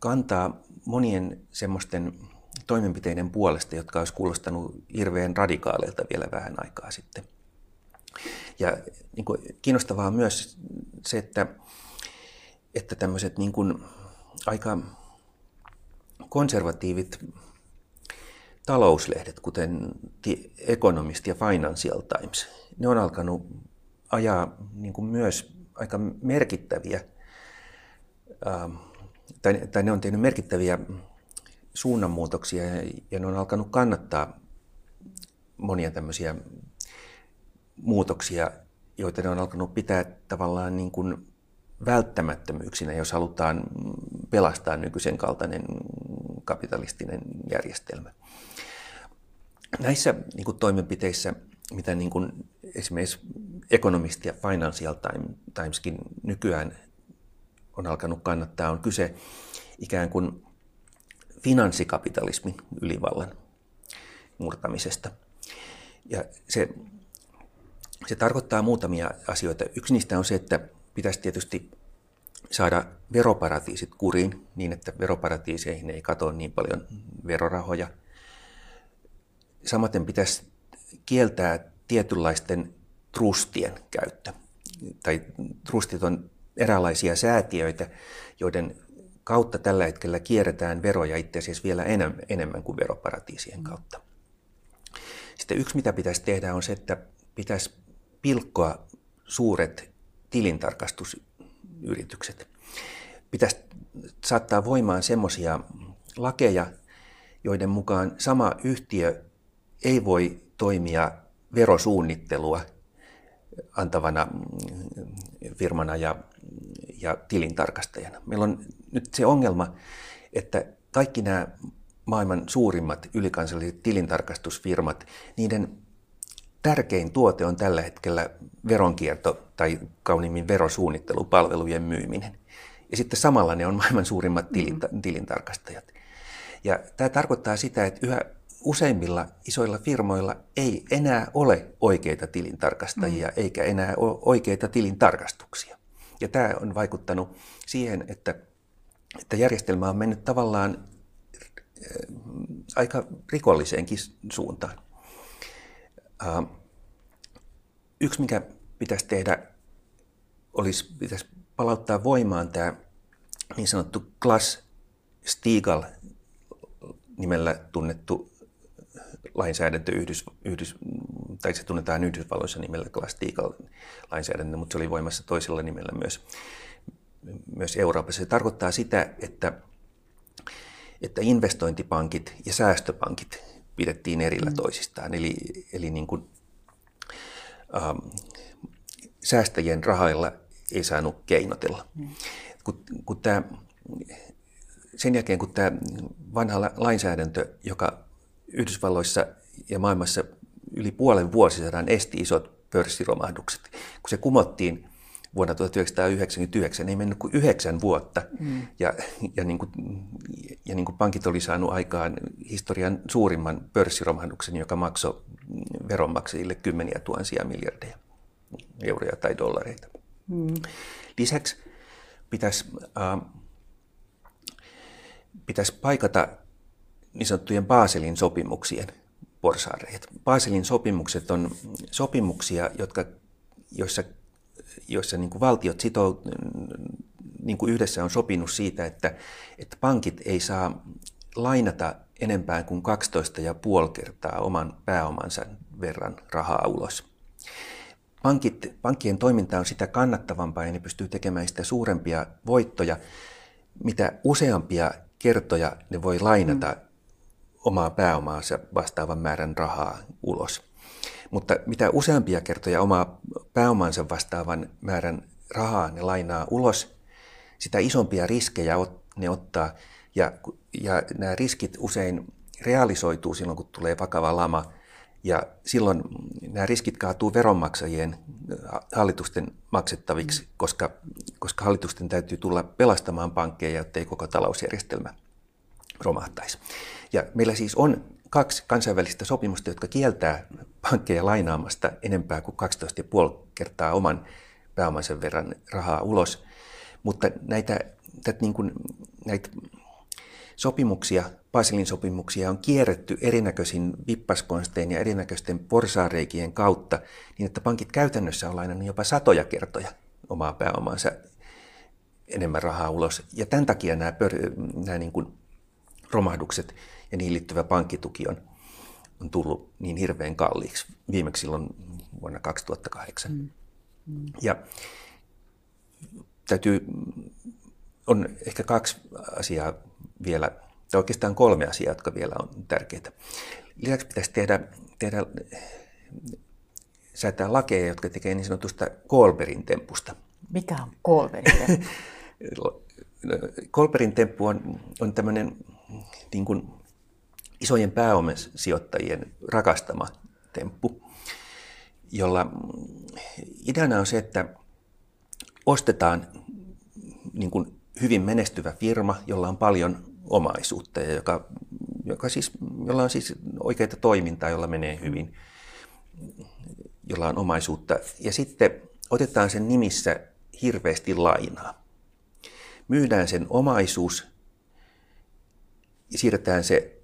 kantaa monien semmoisten toimenpiteiden puolesta, jotka olisi kuulostanut hirveän radikaaleilta vielä vähän aikaa sitten. Ja niin kuin, kiinnostavaa on myös se, että, että tämmöiset niin kuin, aika konservatiivit talouslehdet, kuten The Economist ja Financial Times, ne on alkanut ajaa niin kuin myös aika merkittäviä ähm, tai, tai ne on tehnyt merkittäviä suunnanmuutoksia ja ne on alkanut kannattaa monia tämmöisiä muutoksia, joita ne on alkanut pitää tavallaan niin kuin välttämättömyyksinä, jos halutaan pelastaa nykyisen kaltainen kapitalistinen järjestelmä. Näissä niin kuin toimenpiteissä, mitä niin kuin esimerkiksi Economist ja Financial Timeskin nykyään on alkanut kannattaa, on kyse ikään kuin finanssikapitalismin ylivallan murtamisesta. Ja se, se tarkoittaa muutamia asioita. Yksi niistä on se, että pitäisi tietysti saada veroparatiisit kuriin niin, että veroparatiiseihin ei katoa niin paljon verorahoja. Samaten pitäisi kieltää tietynlaisten trustien käyttö. Tai trustit on eräänlaisia säätiöitä, joiden kautta tällä hetkellä kierretään veroja itse asiassa vielä enemmän kuin veroparatiisien kautta. Sitten yksi, mitä pitäisi tehdä, on se, että pitäisi pilkkoa suuret tilintarkastusyritykset. Pitäisi saattaa voimaan semmoisia lakeja, joiden mukaan sama yhtiö ei voi toimia verosuunnittelua antavana firmana ja, ja tilintarkastajana. Meillä on nyt se ongelma, että kaikki nämä maailman suurimmat ylikansalliset tilintarkastusfirmat, niiden tärkein tuote on tällä hetkellä veronkierto tai kauniimmin verosuunnittelupalvelujen myyminen. Ja sitten samalla ne on maailman suurimmat mm. tilintarkastajat. Ja tämä tarkoittaa sitä, että yhä useimmilla isoilla firmoilla ei enää ole oikeita tilintarkastajia mm. eikä enää ole oikeita tilintarkastuksia. Ja tämä on vaikuttanut siihen, että, että järjestelmä on mennyt tavallaan äh, aika rikolliseenkin suuntaan. Äh, yksi, mikä pitäisi tehdä, olisi, pitäisi palauttaa voimaan tämä niin sanottu Glass-Steagall nimellä tunnettu lainsäädäntö, Yhdys, Yhdys, tai se tunnetaan Yhdysvalloissa nimellä Glass-Steagall-lainsäädäntö, mutta se oli voimassa toisella nimellä myös, myös Euroopassa. Se tarkoittaa sitä, että, että investointipankit ja säästöpankit pidettiin erillä mm. toisistaan. Eli, eli niin kuin, ähm, säästäjien rahailla ei saanut keinotella. Mm. Kun, kun tämä, sen jälkeen, kun tämä vanha lainsäädäntö, joka Yhdysvalloissa ja maailmassa yli puolen vuosisadan esti isot pörssiromahdukset, kun se kumottiin vuonna 1999, ei mennyt kuin yhdeksän vuotta. Mm. Ja, ja, niin kuin, ja niin kuin pankit oli saanut aikaan historian suurimman pörssiromahduksen, joka maksoi veronmaksajille kymmeniä tuhansia miljardeja euroja tai dollareita. Mm. Lisäksi pitäisi, äh, pitäisi paikata niin sanottujen Baselin sopimuksien porsaareet. Baselin sopimukset on sopimuksia, jotka, joissa, joissa niin kuin valtiot sitou, niin kuin yhdessä on sopinut siitä, että, että pankit ei saa lainata enempää kuin 12,5 kertaa oman pääomansa verran rahaa ulos. Pankit, pankkien toiminta on sitä kannattavampaa ja ne pystyy tekemään sitä suurempia voittoja, mitä useampia kertoja ne voi lainata mm. Omaa pääomaansa vastaavan määrän rahaa ulos. Mutta mitä useampia kertoja omaa pääomansa vastaavan määrän rahaa ne lainaa ulos, sitä isompia riskejä ne ottaa. Ja, ja nämä riskit usein realisoituu silloin, kun tulee vakava lama – ja silloin nämä riskit kaatuu veronmaksajien hallitusten maksettaviksi, koska, koska hallitusten täytyy tulla pelastamaan pankkeja, jottei koko talousjärjestelmä romahtaisi. Ja meillä siis on kaksi kansainvälistä sopimusta, jotka kieltää pankkeja lainaamasta enempää kuin 12,5 kertaa oman pääomansa verran rahaa ulos. Mutta näitä, näitä, niin kuin, näitä sopimuksia, Baselin sopimuksia on kierretty erinäköisin vippaskonstein ja erinäköisten porsaareikien kautta, niin että pankit käytännössä on lainannut jopa satoja kertoja omaa pääomaansa enemmän rahaa ulos. Ja tämän takia nämä, pör, nämä niin kuin romahdukset ja niihin liittyvä pankkituki on, on tullut niin hirveän kalliiksi. Viimeksi silloin vuonna 2008. Mm. Mm. Ja täytyy, on ehkä kaksi asiaa vielä, tai oikeastaan kolme asiaa, jotka vielä on tärkeitä. Lisäksi pitäisi tehdä, tehdä säätää lakeja, jotka tekee niin sanotusta Kolberin tempusta. Mikä on Kolberin temppu? Kolberin temppu on, on tämmöinen niin kuin isojen pääomasijoittajien rakastama temppu, jolla ideana on se, että ostetaan niin kuin hyvin menestyvä firma, jolla on paljon omaisuutta ja joka, joka siis, jolla on siis oikeita toimintaa, jolla menee hyvin, jolla on omaisuutta. Ja sitten otetaan sen nimissä hirveästi lainaa. Myydään sen omaisuus siirretään se,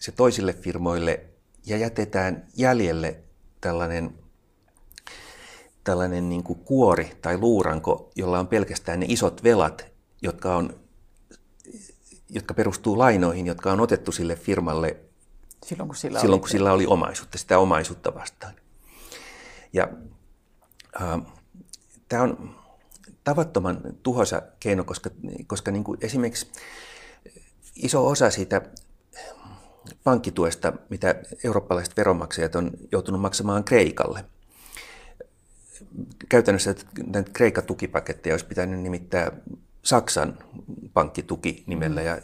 se toisille firmoille ja jätetään jäljelle tällainen, tällainen niin kuin kuori tai luuranko, jolla on pelkästään ne isot velat, jotka on jotka perustuu lainoihin, jotka on otettu sille firmalle silloin, kun sillä, silloin, oli, kun sillä oli omaisuutta, sitä omaisuutta vastaan. Ja äh, tämä on tavattoman tuhoisa keino, koska, koska niin kuin esimerkiksi iso osa siitä pankkituesta, mitä eurooppalaiset veronmaksajat on joutunut maksamaan Kreikalle, käytännössä näitä Kreikan tukipaketteja olisi pitänyt nimittää Saksan pankkituki nimellä ja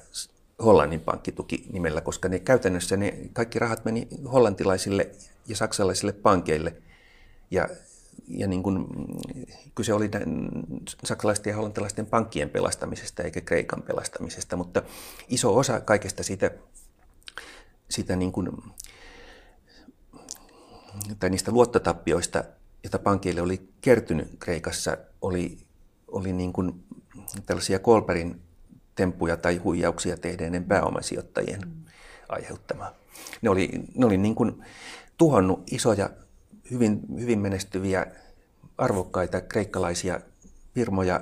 Hollannin pankkituki nimellä, koska ne käytännössä ne kaikki rahat meni hollantilaisille ja saksalaisille pankeille. Ja, ja niin kuin, kyse oli saksalaisten ja hollantilaisten pankkien pelastamisesta eikä Kreikan pelastamisesta, mutta iso osa kaikesta siitä, siitä niin kuin, tai niistä luottotappioista, joita pankeille oli kertynyt Kreikassa, oli, oli niin kuin tällaisia Kolperin temppuja tai huijauksia tehneiden pääomasijoittajien mm. aiheuttamaa. Ne oli, ne oli niin kuin tuhonnut isoja, hyvin, hyvin menestyviä, arvokkaita kreikkalaisia firmoja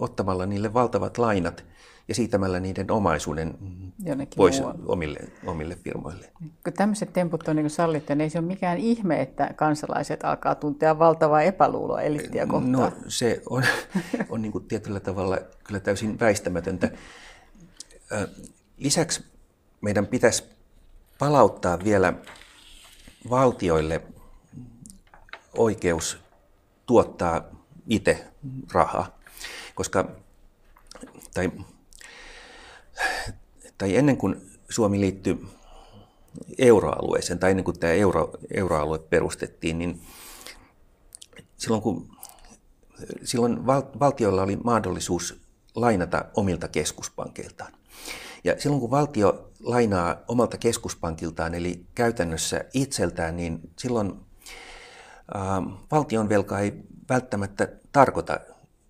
ottamalla niille valtavat lainat ja siitämällä niiden omaisuuden Jonnekin pois omille, omille firmoille. Kun tämmöiset temput on niin sallittu, niin ei se ole mikään ihme, että kansalaiset alkaa tuntea valtavaa epäluuloa elittiä kohtaan. No se on, on niin kuin tietyllä tavalla kyllä täysin väistämätöntä. Lisäksi meidän pitäisi palauttaa vielä valtioille oikeus tuottaa itse rahaa, koska tai tai ennen kuin Suomi liittyi euroalueeseen, tai ennen kuin tämä euro, euroalue perustettiin, niin silloin kun silloin val, valtioilla oli mahdollisuus lainata omilta keskuspankiltaan. Ja silloin kun valtio lainaa omalta keskuspankiltaan, eli käytännössä itseltään, niin silloin valtion velka ei välttämättä tarkoita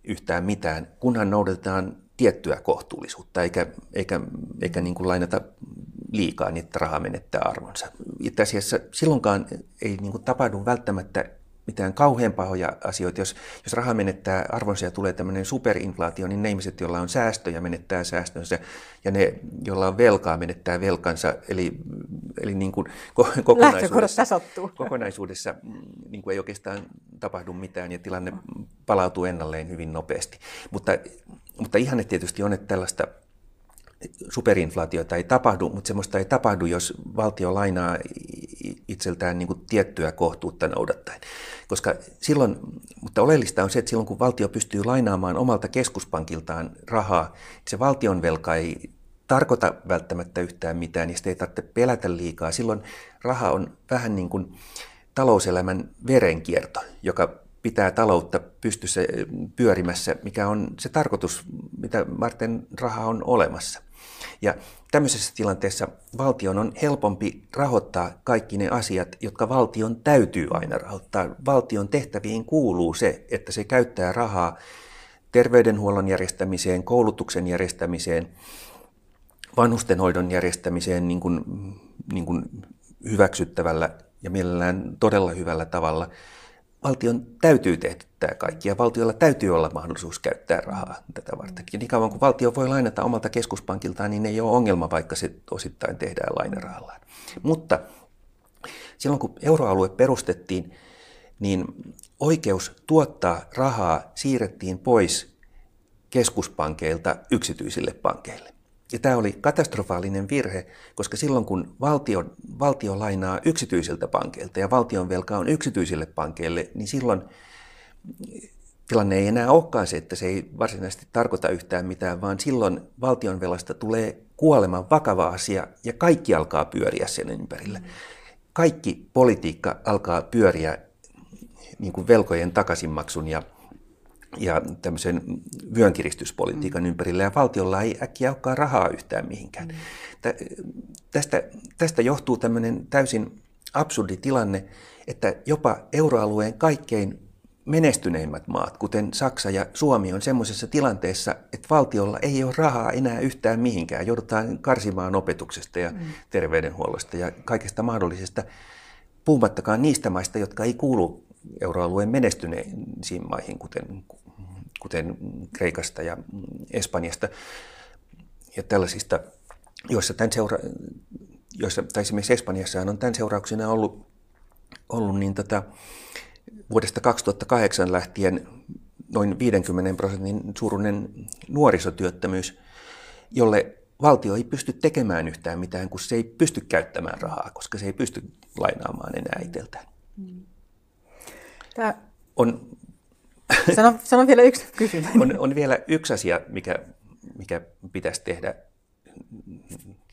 yhtään mitään, kunhan noudatetaan tiettyä kohtuullisuutta, eikä, eikä, eikä niin kuin lainata liikaa, niin että raha menettää arvonsa. Itse asiassa silloinkaan ei niin kuin tapahdu välttämättä mitään kauhean pahoja asioita. Jos, jos raha menettää arvonsa ja tulee tämmöinen superinflaatio, niin ne ihmiset, joilla on säästöjä, menettää säästönsä, ja ne, joilla on velkaa, menettää velkansa. Eli, eli niin kuin kokonaisuudessa, kokonaisuudessa mm, niin kuin ei oikeastaan tapahdu mitään, ja tilanne palautuu ennalleen hyvin nopeasti. Mutta, mutta ihanne tietysti on, että tällaista superinflaatiota ei tapahdu, mutta semmoista ei tapahdu, jos valtio lainaa itseltään niin kuin tiettyä kohtuutta noudattaen. Koska silloin, mutta oleellista on se, että silloin kun valtio pystyy lainaamaan omalta keskuspankiltaan rahaa, niin se valtion velka ei tarkoita välttämättä yhtään mitään, niin sitä ei tarvitse pelätä liikaa. Silloin raha on vähän niin kuin talouselämän verenkierto, joka pitää taloutta pystyssä pyörimässä, mikä on se tarkoitus, mitä varten raha on olemassa. Ja tämmöisessä tilanteessa valtion on helpompi rahoittaa kaikki ne asiat, jotka valtion täytyy aina rahoittaa. Valtion tehtäviin kuuluu se, että se käyttää rahaa terveydenhuollon järjestämiseen, koulutuksen järjestämiseen, vanhustenhoidon järjestämiseen niin kuin, niin kuin hyväksyttävällä ja mielellään todella hyvällä tavalla – valtion täytyy tehdä tämä kaikki ja valtiolla täytyy olla mahdollisuus käyttää rahaa tätä varten. Ja niin kauan kuin valtio voi lainata omalta keskuspankiltaan, niin ei ole ongelma, vaikka se osittain tehdään lainarahallaan. Mutta silloin kun euroalue perustettiin, niin oikeus tuottaa rahaa siirrettiin pois keskuspankeilta yksityisille pankeille. Ja tämä oli katastrofaalinen virhe, koska silloin kun valtio, valtio lainaa yksityisiltä pankeilta ja valtion velka on yksityisille pankeille, niin silloin tilanne ei enää olekaan se, että se ei varsinaisesti tarkoita yhtään mitään, vaan silloin valtion velasta tulee kuoleman vakava asia ja kaikki alkaa pyöriä sen ympärillä. Kaikki politiikka alkaa pyöriä niin kuin velkojen takaisinmaksun ja ja tämmöisen vyönkiristyspolitiikan mm. ympärillä, ja valtiolla ei äkkiä olekaan rahaa yhtään mihinkään. Mm. Tästä, tästä johtuu tämmöinen täysin absurdi tilanne, että jopa euroalueen kaikkein menestyneimmät maat, kuten Saksa ja Suomi, on semmoisessa tilanteessa, että valtiolla ei ole rahaa enää yhtään mihinkään. Joudutaan karsimaan opetuksesta ja mm. terveydenhuollosta ja kaikesta mahdollisesta, puhumattakaan niistä maista, jotka ei kuulu euroalueen menestyneisiin maihin, kuten kuten Kreikasta ja Espanjasta ja tällaisista, joissa tämän seura- joissa, tai esimerkiksi Espanjassa on tämän seurauksena ollut, ollut niin tota, vuodesta 2008 lähtien noin 50 prosentin suuruinen nuorisotyöttömyys, jolle valtio ei pysty tekemään yhtään mitään, kun se ei pysty käyttämään rahaa, koska se ei pysty lainaamaan enää itseltään. Tämä on, sano, sano vielä yksi kysymys. On, on vielä yksi asia, mikä, mikä pitäisi tehdä,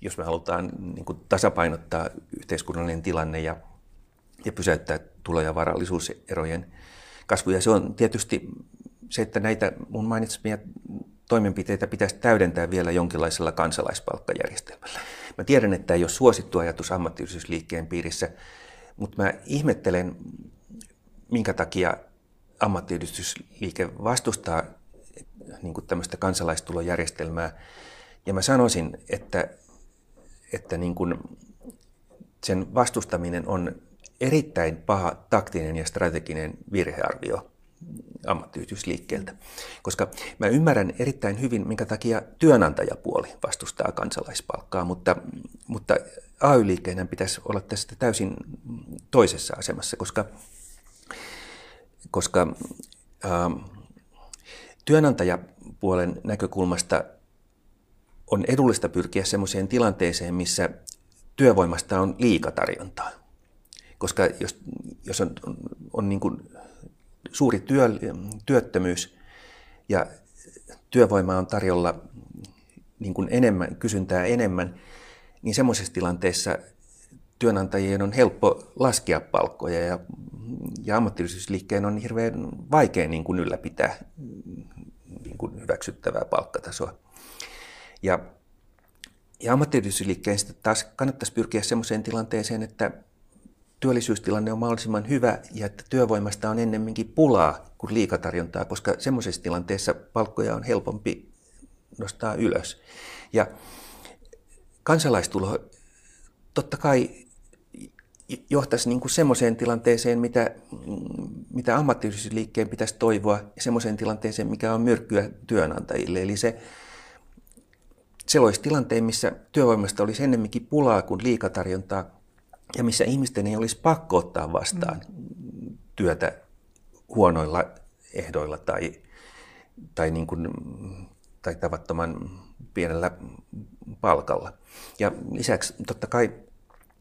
jos me halutaan niin kuin tasapainottaa yhteiskunnallinen tilanne ja, ja pysäyttää tulo- ja varallisuuserojen kasvu. Ja se on tietysti se, että näitä mun mainitsemia toimenpiteitä pitäisi täydentää vielä jonkinlaisella kansalaispalkkajärjestelmällä. Mä tiedän, että ei ole suosittu ajatus ammattiyhdistysliikkeen piirissä, mutta mä ihmettelen, minkä takia ammattiyhdistysliike vastustaa niin kuin tämmöistä kansalaistulojärjestelmää. Ja mä sanoisin, että, että niin kuin sen vastustaminen on erittäin paha taktinen ja strateginen virhearvio ammattiyhdysliikkeeltä. Koska mä ymmärrän erittäin hyvin, minkä takia työnantajapuoli vastustaa kansalaispalkkaa, mutta, mutta AY-liikkeenä pitäisi olla tästä täysin toisessa asemassa, koska, koska ähm, työnantajapuolen näkökulmasta on edullista pyrkiä sellaiseen tilanteeseen, missä työvoimasta on liikatarjontaa. Koska jos, jos on, on, on niin kuin suuri työ, työttömyys ja työvoimaa on tarjolla niin kuin enemmän, kysyntää enemmän, niin semmoisessa tilanteessa työnantajien on helppo laskea palkkoja ja, ja ammattiyhdistysliikkeen on hirveän vaikea niin kuin ylläpitää niin kuin hyväksyttävää palkkatasoa. Ja, ja ammattiyhdistysliikkeen sitten taas kannattaisi pyrkiä semmoiseen tilanteeseen, että työllisyystilanne on mahdollisimman hyvä ja että työvoimasta on ennemminkin pulaa kuin liikatarjontaa, koska semmoisessa tilanteessa palkkoja on helpompi nostaa ylös. Ja kansalaistulo totta kai johtaisi niin kuin semmoiseen tilanteeseen, mitä, mitä ammattiyhdistysliikkeen pitäisi toivoa, ja semmoiseen tilanteeseen, mikä on myrkkyä työnantajille. Eli se, se olisi tilanteen, missä työvoimasta olisi ennemminkin pulaa kuin liikatarjontaa, ja missä ihmisten ei olisi pakko ottaa vastaan mm. työtä huonoilla ehdoilla tai, tai, niin kuin, tai tavattoman pienellä palkalla. Ja lisäksi totta kai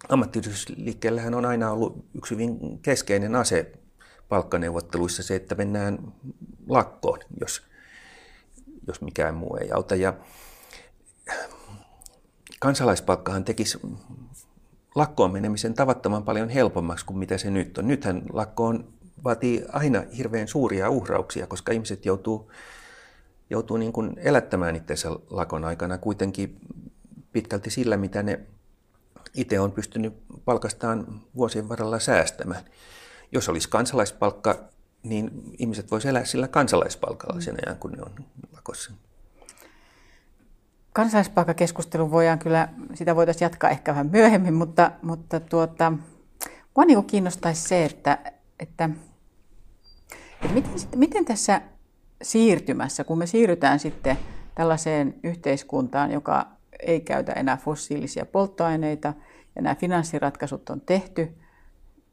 ammattiyhdistysliikkeellähän on aina ollut yksi hyvin keskeinen ase palkkaneuvotteluissa se, että mennään lakkoon, jos, jos mikään muu ei auta. Ja kansalaispalkkahan tekisi lakkoon menemisen tavattoman paljon helpommaksi kuin mitä se nyt on. Nythän lakkoon vaatii aina hirveän suuria uhrauksia, koska ihmiset joutuu, joutuu niin kuin elättämään itsensä lakon aikana kuitenkin pitkälti sillä, mitä ne itse on pystynyt palkastaan vuosien varrella säästämään. Jos olisi kansalaispalkka, niin ihmiset voisivat elää sillä kansalaispalkalla sen ajan, kun ne on lakossa. Kansalaispalkkakeskustelu voidaan kyllä, sitä voitaisiin jatkaa ehkä vähän myöhemmin, mutta, mutta tuota, mua niin kiinnostaisi se, että, että, että miten, miten tässä siirtymässä, kun me siirrytään sitten tällaiseen yhteiskuntaan, joka ei käytä enää fossiilisia polttoaineita, ja nämä finanssiratkaisut on tehty,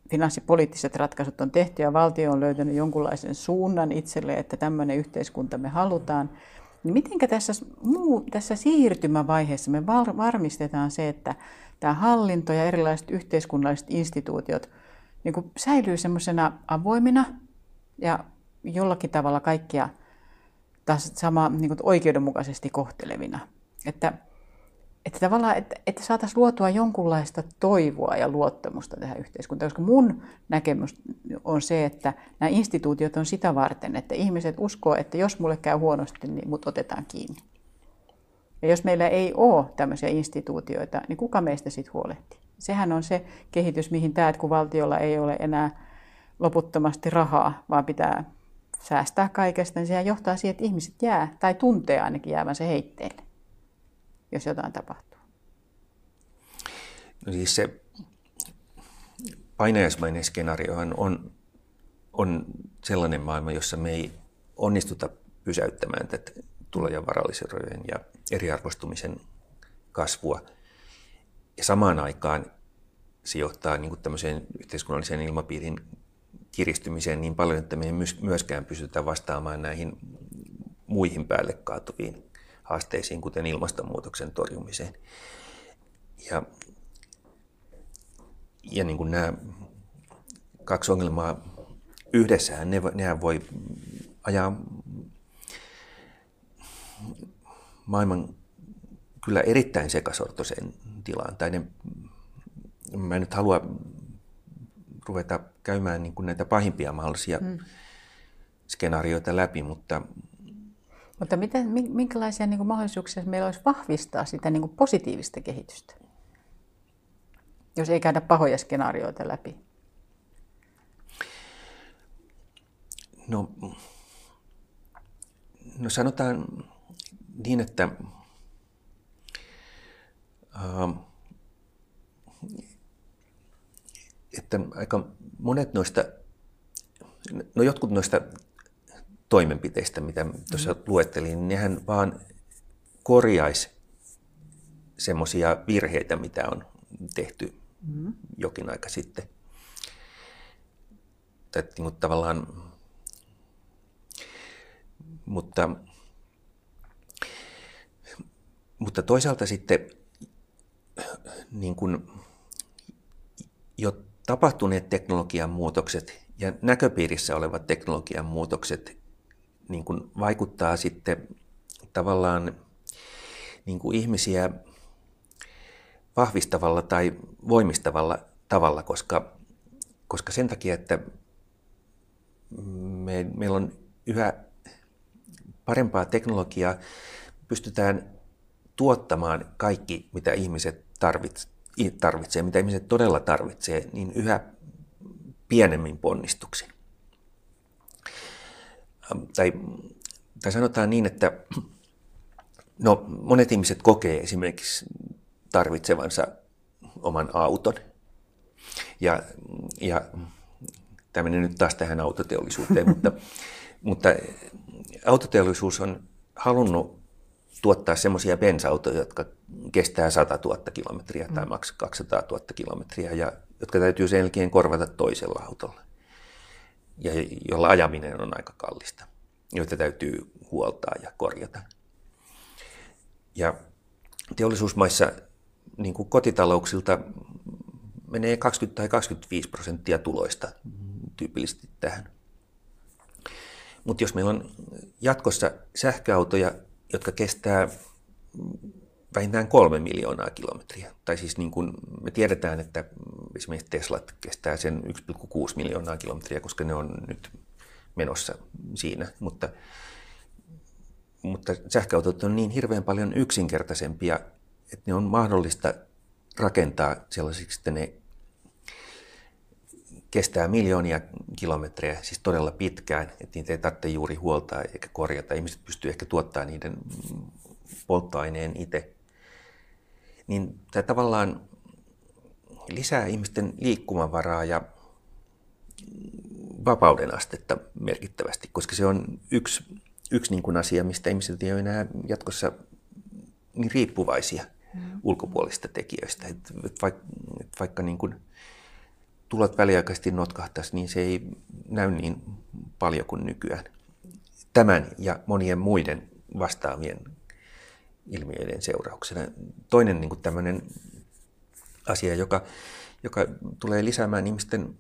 finanssipoliittiset ratkaisut on tehty, ja valtio on löytänyt jonkunlaisen suunnan itselle, että tämmöinen yhteiskunta me halutaan, niin miten tässä, muu, tässä siirtymävaiheessa me varmistetaan se, että tämä hallinto ja erilaiset yhteiskunnalliset instituutiot niin kuin säilyy semmoisena avoimina ja jollakin tavalla kaikkia taas sama niin kuin oikeudenmukaisesti kohtelevina. Että että tavallaan, että, että saataisiin luotua jonkunlaista toivoa ja luottamusta tähän yhteiskuntaan, koska mun näkemys on se, että nämä instituutiot on sitä varten, että ihmiset uskoo, että jos mulle käy huonosti, niin mut otetaan kiinni. Ja jos meillä ei ole tämmöisiä instituutioita, niin kuka meistä sitten huolehtii? Sehän on se kehitys, mihin tämä, että kun valtiolla ei ole enää loputtomasti rahaa, vaan pitää säästää kaikesta, niin sehän johtaa siihen, että ihmiset jää, tai tuntee ainakin jäävänsä heitteille jos jotain tapahtuu? No siis se painajaismainen skenaariohan on, on sellainen maailma, jossa me ei onnistuta pysäyttämään tätä tulo- ja varallisuuden ja eriarvostumisen kasvua. Ja samaan aikaan se johtaa niin kuin tämmöiseen yhteiskunnalliseen ilmapiirin kiristymiseen niin paljon, että me ei myöskään pystytä vastaamaan näihin muihin päälle kaatuviin haasteisiin, kuten ilmastonmuutoksen torjumiseen. Ja, ja niin kuin nämä kaksi ongelmaa yhdessähän ne, nehän voi ajaa maailman kyllä erittäin sekasortoiseen tilaan. Tai ne, mä en nyt halua ruveta käymään niin kuin näitä pahimpia mahdollisia mm. skenaarioita läpi, mutta... Mutta miten, minkälaisia niin kuin mahdollisuuksia meillä olisi vahvistaa sitä niin kuin positiivista kehitystä, jos ei käydä pahoja skenaarioita läpi? No, no sanotaan niin, että äh, että aika monet noista, no jotkut noista toimenpiteistä, mitä tuossa mm. luettelin, niin nehän vaan korjaisi semmoisia virheitä, mitä on tehty mm. jokin aika sitten. Tai niin tavallaan, mutta, mutta toisaalta sitten niin kuin jo tapahtuneet teknologian muutokset ja näköpiirissä olevat teknologian muutokset niin kuin vaikuttaa sitten tavallaan niin kuin ihmisiä vahvistavalla tai voimistavalla tavalla, koska, koska sen takia, että me, meillä on yhä parempaa teknologiaa, pystytään tuottamaan kaikki, mitä ihmiset tarvitsevat mitä ihmiset todella tarvitsee, niin yhä pienemmin ponnistuksin. Ähm, tai, tai sanotaan niin, että no, monet ihmiset kokee esimerkiksi tarvitsevansa oman auton. Ja, ja tämä menee nyt taas tähän autoteollisuuteen, mutta, mutta autoteollisuus on halunnut tuottaa semmoisia bensa-autoja, jotka kestää 100 000 kilometriä tai maksaa 200 000 kilometriä, ja jotka täytyy sen jälkeen korvata toisella autolla, ja jolla ajaminen on aika kallista, joita täytyy huoltaa ja korjata. Ja teollisuusmaissa niin kuin kotitalouksilta menee 20 tai 25 prosenttia tuloista tyypillisesti tähän. Mutta jos meillä on jatkossa sähköautoja, jotka kestää vähintään kolme miljoonaa kilometriä. Tai siis niin kuin me tiedetään, että esimerkiksi Teslat kestää sen 1,6 miljoonaa kilometriä, koska ne on nyt menossa siinä. Mutta, mutta sähköautot on niin hirveän paljon yksinkertaisempia, että ne on mahdollista rakentaa sellaisiksi, että ne kestää miljoonia kilometrejä, siis todella pitkään, että niitä ei tarvitse juuri huoltaa eikä korjata. Ihmiset pystyy ehkä tuottamaan niiden polttoaineen itse. Niin tämä tavallaan lisää ihmisten liikkumavaraa ja vapauden astetta merkittävästi, koska se on yksi, yksi niin kuin asia, mistä ihmiset ei ole enää jatkossa niin riippuvaisia mm. ulkopuolista tekijöistä. Et, et vaikka, et vaikka niin kuin tulot väliaikaisesti notkahtaisi, niin se ei näy niin paljon kuin nykyään. Tämän ja monien muiden vastaavien ilmiöiden seurauksena. Toinen niin tämmöinen asia, joka, joka tulee lisäämään ihmisten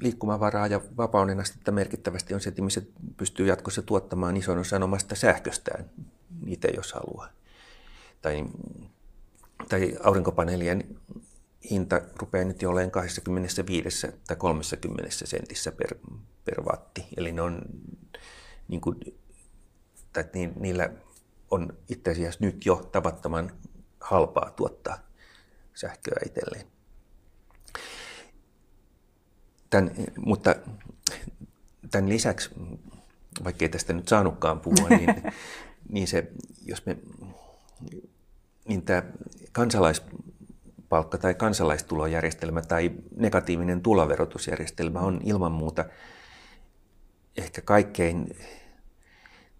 liikkumavaraa ja vapauden astetta merkittävästi on se, että ihmiset pystyy jatkossa tuottamaan ison osan omasta sähköstään itse, jos haluaa. Tai, tai aurinkopaneelien hinta rupeaa nyt jo olemaan 25 tai 30 sentissä per, per watti. Eli ne on, niin kuin, tai niillä on itse asiassa nyt jo tavattoman halpaa tuottaa sähköä itselleen. Tämän, mutta tämän lisäksi, vaikka ei tästä nyt saanutkaan puhua, niin, niin se, jos me, niin tämä kansalais, palkka- tai kansalaistulojärjestelmä tai negatiivinen tuloverotusjärjestelmä on ilman muuta ehkä kaikkein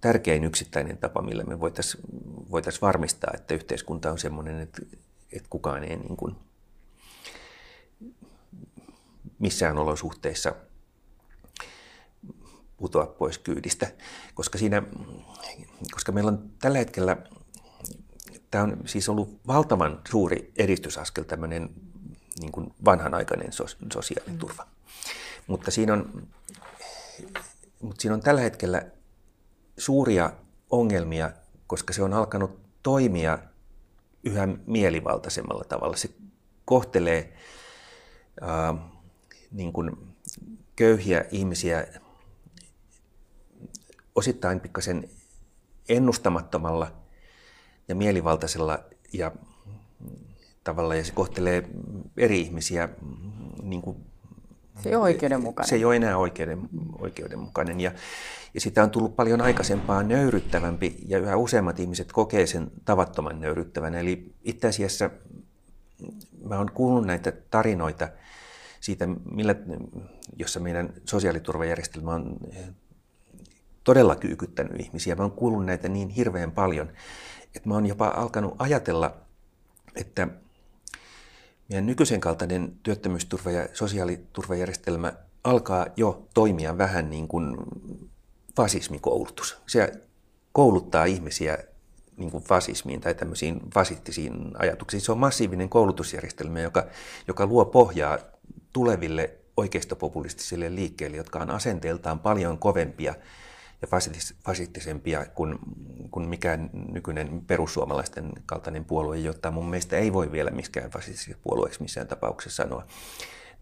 tärkein yksittäinen tapa, millä me voitaisiin voitais varmistaa, että yhteiskunta on sellainen, että, että kukaan ei niin kuin missään olosuhteissa putoa pois kyydistä, koska, siinä, koska meillä on tällä hetkellä tämä on siis ollut valtavan suuri edistysaskel tämmöinen niin kuin vanhanaikainen sosiaaliturva. Mm. Mutta siinä on mutta siinä on tällä hetkellä suuria ongelmia, koska se on alkanut toimia yhä mielivaltaisemmalla tavalla. Se kohtelee ää, niin kuin köyhiä ihmisiä osittain pikkasen ennustamattomalla ja mielivaltaisella ja tavalla, ja se kohtelee eri ihmisiä niin kuin se ei ole oikeudenmukainen. Se ei ole enää oikeuden, oikeudenmukainen. Ja, ja sitä on tullut paljon aikaisempaa nöyryttävämpi ja yhä useammat ihmiset kokee sen tavattoman nöyryttävän. Eli itse asiassa mä oon kuullut näitä tarinoita siitä, millä, jossa meidän sosiaaliturvajärjestelmä on todella kyykyttänyt ihmisiä. Mä oon kuullut näitä niin hirveän paljon, että mä oon jopa alkanut ajatella, että meidän nykyisen kaltainen työttömyysturva- ja sosiaaliturvajärjestelmä alkaa jo toimia vähän niin kuin fasismikoulutus. Se kouluttaa ihmisiä niin kuin fasismiin tai tämmöisiin fasistisiin ajatuksiin. Se on massiivinen koulutusjärjestelmä, joka, joka luo pohjaa tuleville oikeistopopulistisille liikkeille, jotka on asenteeltaan paljon kovempia ja fasistisempia kuin, kuin mikään nykyinen perussuomalaisten kaltainen puolue, jota mun mielestä ei voi vielä miskään fasistisessa puolueeksi missään tapauksessa sanoa.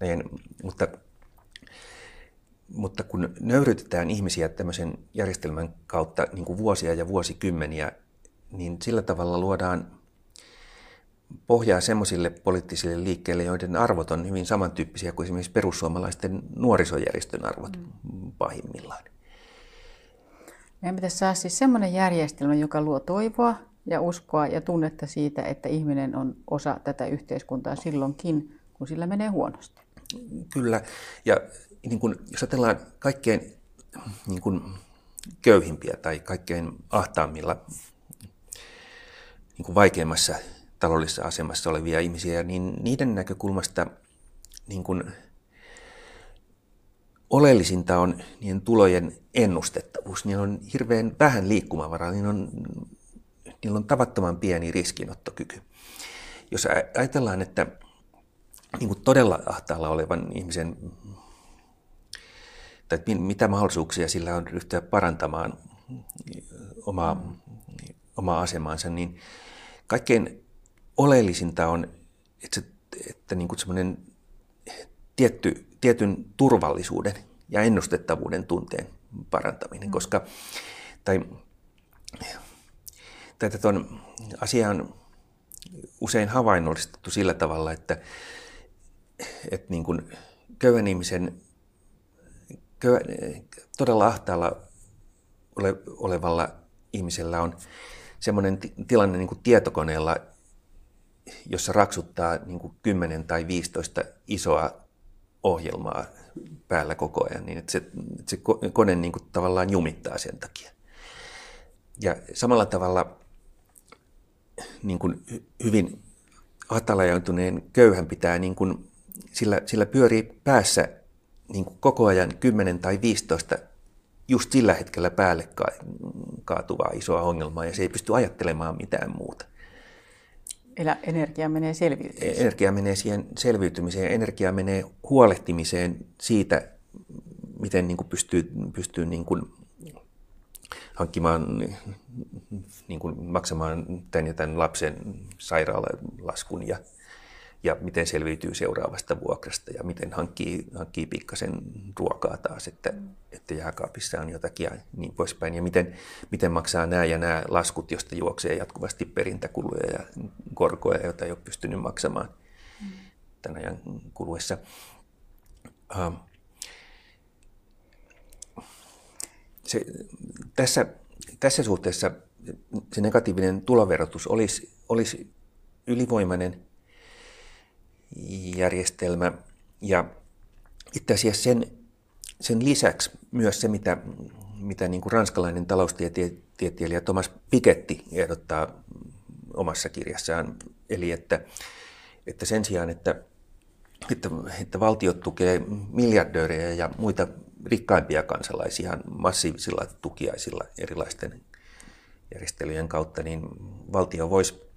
Näin, mutta, mutta kun nöyrytetään ihmisiä tämmöisen järjestelmän kautta niin kuin vuosia ja vuosikymmeniä, niin sillä tavalla luodaan pohjaa semmoisille poliittisille liikkeille, joiden arvot on hyvin samantyyppisiä kuin esimerkiksi perussuomalaisten nuorisojärjestön arvot mm. pahimmillaan. Meidän pitäisi saada siis semmoinen järjestelmä, joka luo toivoa ja uskoa ja tunnetta siitä, että ihminen on osa tätä yhteiskuntaa silloinkin, kun sillä menee huonosti. Kyllä. Ja niin kun, jos ajatellaan kaikkein niin kun, köyhimpiä tai kaikkein ahtaammilla niin kun vaikeimmassa taloudellisessa asemassa olevia ihmisiä, niin niiden näkökulmasta niin kun, oleellisinta on niiden tulojen ennustettavuus. Niillä on hirveän vähän liikkumavaraa, niillä on, niillä on tavattoman pieni riskinottokyky. Jos ajatellaan, että niin kuin todella ahtaalla olevan ihmisen, tai mitä mahdollisuuksia sillä on ryhtyä parantamaan omaa, omaa asemaansa, niin kaikkein oleellisinta on, että, että niin kuin semmoinen tietty tietyn turvallisuuden ja ennustettavuuden tunteen parantaminen, koska tai, tai tuon asia on usein havainnollistettu sillä tavalla, että, että niin kuin köyhän ihmisen köyhä, todella ahtaalla ole, olevalla ihmisellä on semmoinen tilanne niin kuin tietokoneella, jossa raksuttaa niin kuin 10 tai 15 isoa ohjelmaa päällä koko ajan, niin että se, että se kone niin kuin tavallaan jumittaa sen takia. Ja samalla tavalla niin kuin hyvin hatalajautuneen köyhän pitää, niin kuin, sillä, sillä pyörii päässä niin kuin koko ajan 10 tai 15 just sillä hetkellä päälle kaatuvaa isoa ongelmaa, ja se ei pysty ajattelemaan mitään muuta. Eli energia menee selviytymiseen. Energia menee siihen selviytymiseen. Energia menee huolehtimiseen siitä, miten niin kuin pystyy, pystyy niin kuin hankkimaan, niin kuin maksamaan tämän ja tämän lapsen sairaalalaskun ja ja miten selviytyy seuraavasta vuokrasta ja miten hankkii, hankkii pikkasen ruokaa taas, että, että jääkaapissa on jotakin ja niin poispäin. Ja miten, miten maksaa nämä ja nämä laskut, josta juoksee jatkuvasti perintäkuluja ja korkoja, joita ei ole pystynyt maksamaan tämän ajan kuluessa. Uh, se, tässä, tässä suhteessa se negatiivinen tuloverotus olisi, olisi ylivoimainen järjestelmä. Ja itse asiassa sen, sen lisäksi myös se, mitä, mitä niin kuin ranskalainen taloustieteilijä Thomas Piketty ehdottaa omassa kirjassaan, eli että, että sen sijaan, että, että, että valtiot tukee miljardöörejä ja muita rikkaimpia kansalaisia massiivisilla tukiaisilla erilaisten järjestelyjen kautta, niin valtio voisi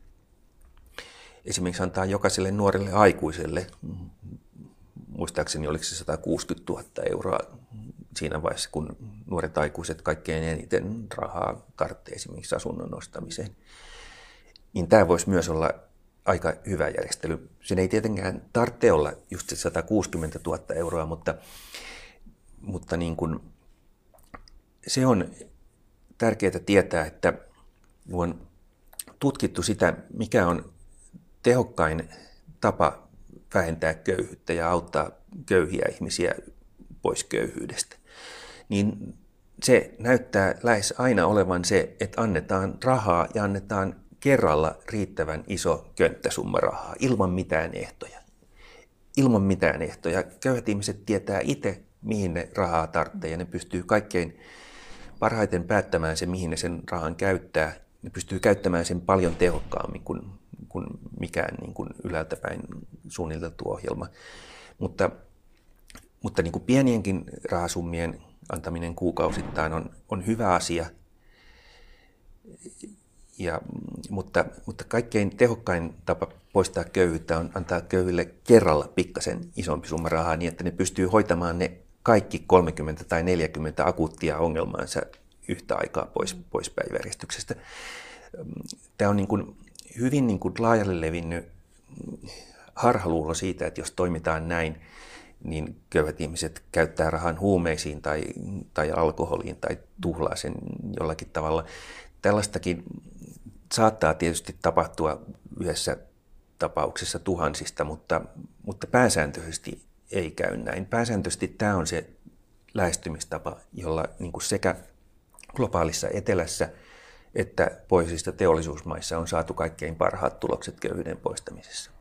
esimerkiksi antaa jokaiselle nuorelle aikuiselle, muistaakseni oliko se 160 000 euroa siinä vaiheessa, kun nuoret aikuiset kaikkein eniten rahaa tarvitsee esimerkiksi asunnon ostamiseen. Niin tämä voisi myös olla aika hyvä järjestely. Sen ei tietenkään tarvitse olla just se 160 000 euroa, mutta, mutta niin kuin, se on tärkeää tietää, että on tutkittu sitä, mikä on tehokkain tapa vähentää köyhyyttä ja auttaa köyhiä ihmisiä pois köyhyydestä. Niin se näyttää lähes aina olevan se, että annetaan rahaa ja annetaan kerralla riittävän iso könttäsumma rahaa ilman mitään ehtoja. Ilman mitään ehtoja. Köyhät ihmiset tietää itse, mihin ne rahaa tarvitsee ja ne pystyy kaikkein parhaiten päättämään se, mihin ne sen rahan käyttää. Ne pystyy käyttämään sen paljon tehokkaammin kuin, kuin mikään niin kuin ylältä päin suunniteltu ohjelma. Mutta, mutta niin kuin pienienkin rahasummien antaminen kuukausittain on, on hyvä asia. Ja, mutta, mutta kaikkein tehokkain tapa poistaa köyhyyttä on antaa köyhille kerralla pikkasen isompi summa rahaa niin, että ne pystyy hoitamaan ne kaikki 30 tai 40 akuuttia ongelmaansa yhtä aikaa pois, pois päiväjärjestyksestä. Tämä on niin kuin hyvin niin kuin laajalle levinnyt harhaluulo siitä, että jos toimitaan näin, niin köyhät ihmiset käyttää rahan huumeisiin tai, tai alkoholiin tai tuhlaa sen jollakin tavalla. Tällaistakin saattaa tietysti tapahtua yhdessä tapauksessa tuhansista, mutta, mutta pääsääntöisesti ei käy näin. Pääsääntöisesti tämä on se lähestymistapa, jolla niin sekä globaalissa etelässä että pohjoisista teollisuusmaissa on saatu kaikkein parhaat tulokset köyhyyden poistamisessa.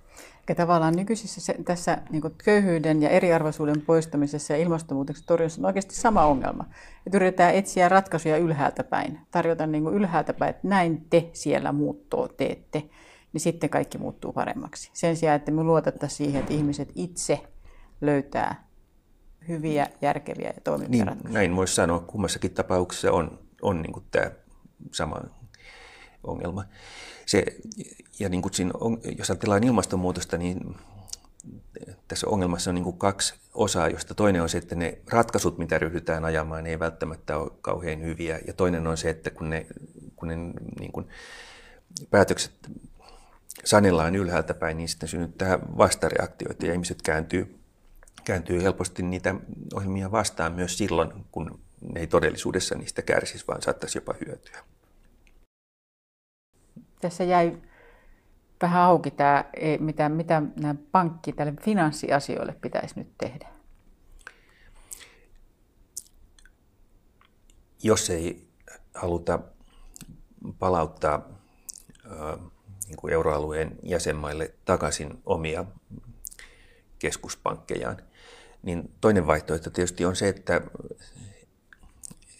Ja tavallaan nykyisissä se, tässä niin köyhyyden ja eriarvoisuuden poistamisessa ja ilmastonmuutoksen torjunnassa on oikeasti sama ongelma. Että yritetään etsiä ratkaisuja ylhäältä päin, tarjota niin ylhäältä päin, että näin te siellä muuttuu teette, niin sitten kaikki muuttuu paremmaksi. Sen sijaan, että me luotettaisiin siihen, että ihmiset itse löytää hyviä, järkeviä ja toimivia niin, ratkaisuja. Näin voisi sanoa, kummassakin tapauksessa on, on niin tämä sama ongelma. Se, ja niin kuin siinä, jos ajatellaan ilmastonmuutosta, niin tässä ongelmassa on niin kuin kaksi osaa, josta toinen on se, että ne ratkaisut, mitä ryhdytään ajamaan, ei välttämättä ole kauhean hyviä. Ja toinen on se, että kun ne, kun ne niin kuin päätökset sanellaan ylhäältä päin, niin sitten synnyttää vastareaktioita ja ihmiset kääntyy, kääntyy helposti niitä ohjelmia vastaan myös silloin, kun ne ei todellisuudessa niistä kärsisi, vaan saattaisi jopa hyötyä. Tässä jäi vähän auki tämä, mitä, mitä nämä pankki tälle finanssiasioille pitäisi nyt tehdä. Jos ei haluta palauttaa äh, niin kuin euroalueen jäsenmaille takaisin omia keskuspankkejaan, niin toinen vaihtoehto tietysti on se, että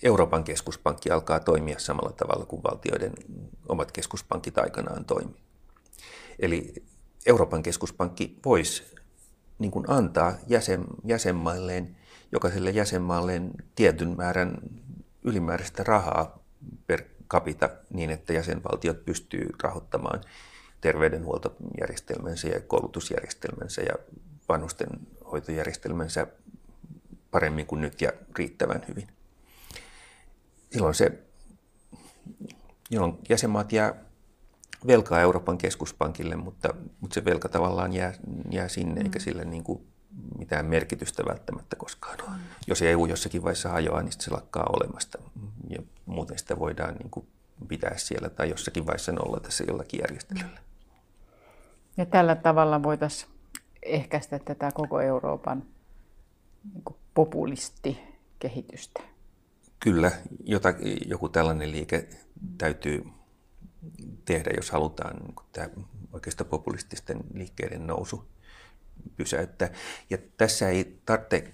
Euroopan keskuspankki alkaa toimia samalla tavalla kuin valtioiden omat keskuspankit aikanaan toimi. Eli Euroopan keskuspankki voisi niin kuin antaa jäsen, jäsenmailleen, jokaiselle jäsenmaalleen tietyn määrän ylimääräistä rahaa per capita niin, että jäsenvaltiot pystyy rahoittamaan terveydenhuoltojärjestelmänsä ja koulutusjärjestelmänsä ja vanhusten hoitojärjestelmänsä paremmin kuin nyt ja riittävän hyvin silloin se, jolloin jäsenmaat jää velkaa Euroopan keskuspankille, mutta, mutta se velka tavallaan jää, jää sinne, mm. eikä sille niin kuin mitään merkitystä välttämättä koskaan ole. Mm. Jos EU jossakin vaiheessa hajoaa, niin se lakkaa olemasta. Ja muuten sitä voidaan niin kuin pitää siellä tai jossakin vaiheessa nolla tässä jollakin järjestelyllä. Ja tällä tavalla voitaisiin ehkäistä tätä koko Euroopan niin populistikehitystä. Kyllä, jota, joku tällainen liike täytyy tehdä, jos halutaan niin tämä oikeastaan populististen liikkeiden nousu pysäyttää. Ja tässä ei tarvitse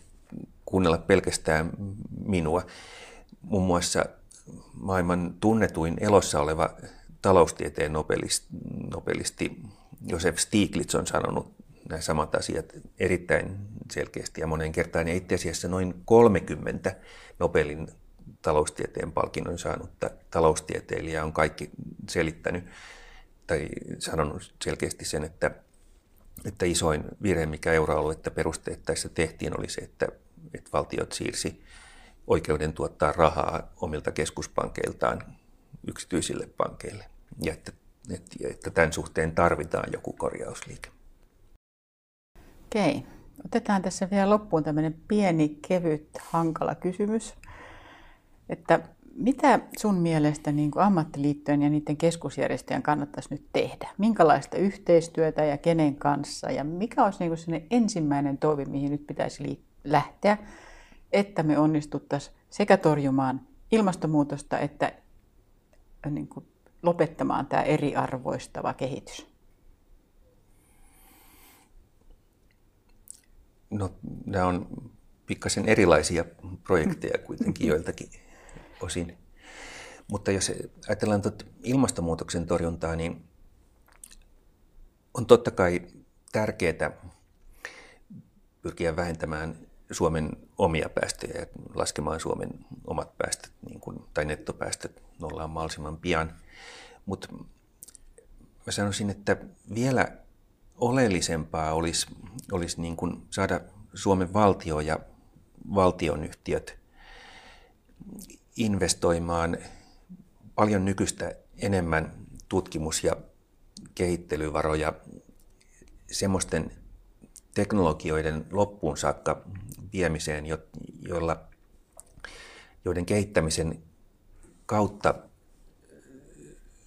kuunnella pelkästään minua. Muun muassa maailman tunnetuin elossa oleva taloustieteen nobelisti Josef Stiglitz on sanonut nämä samat asiat erittäin selkeästi ja moneen kertaan. Ja itse asiassa noin 30 Nobelin taloustieteen palkinnon saanutta taloustieteilijää on kaikki selittänyt tai sanonut selkeästi sen, että, että isoin virhe, mikä euroaluetta perusteettaessa tehtiin, oli se, että, että valtiot siirsi oikeuden tuottaa rahaa omilta keskuspankeiltaan yksityisille pankeille. Ja että, että, että tämän suhteen tarvitaan joku korjausliike. Okei. Otetaan tässä vielä loppuun tämmöinen pieni, kevyt, hankala kysymys. Että mitä sun mielestä niin kuin ammattiliittojen ja niiden keskusjärjestöjen kannattaisi nyt tehdä? Minkälaista yhteistyötä ja kenen kanssa? Ja mikä olisi niin kuin ensimmäinen toive, mihin nyt pitäisi lähteä, että me onnistuttaisiin sekä torjumaan ilmastonmuutosta että äh, niin kuin lopettamaan tämä eriarvoistava kehitys? No, nämä on pikkasen erilaisia projekteja kuitenkin joiltakin osin. Mutta jos ajatellaan tuota ilmastonmuutoksen torjuntaa, niin on totta kai tärkeää pyrkiä vähentämään Suomen omia päästöjä ja laskemaan Suomen omat päästöt niin kuin, tai nettopäästöt nollaan mahdollisimman pian. Mutta mä sanoisin, että vielä oleellisempaa olisi, olisi niin kuin saada Suomen valtio ja valtionyhtiöt investoimaan paljon nykyistä enemmän tutkimus- ja kehittelyvaroja semmoisten teknologioiden loppuun saakka viemiseen, joilla, joiden kehittämisen kautta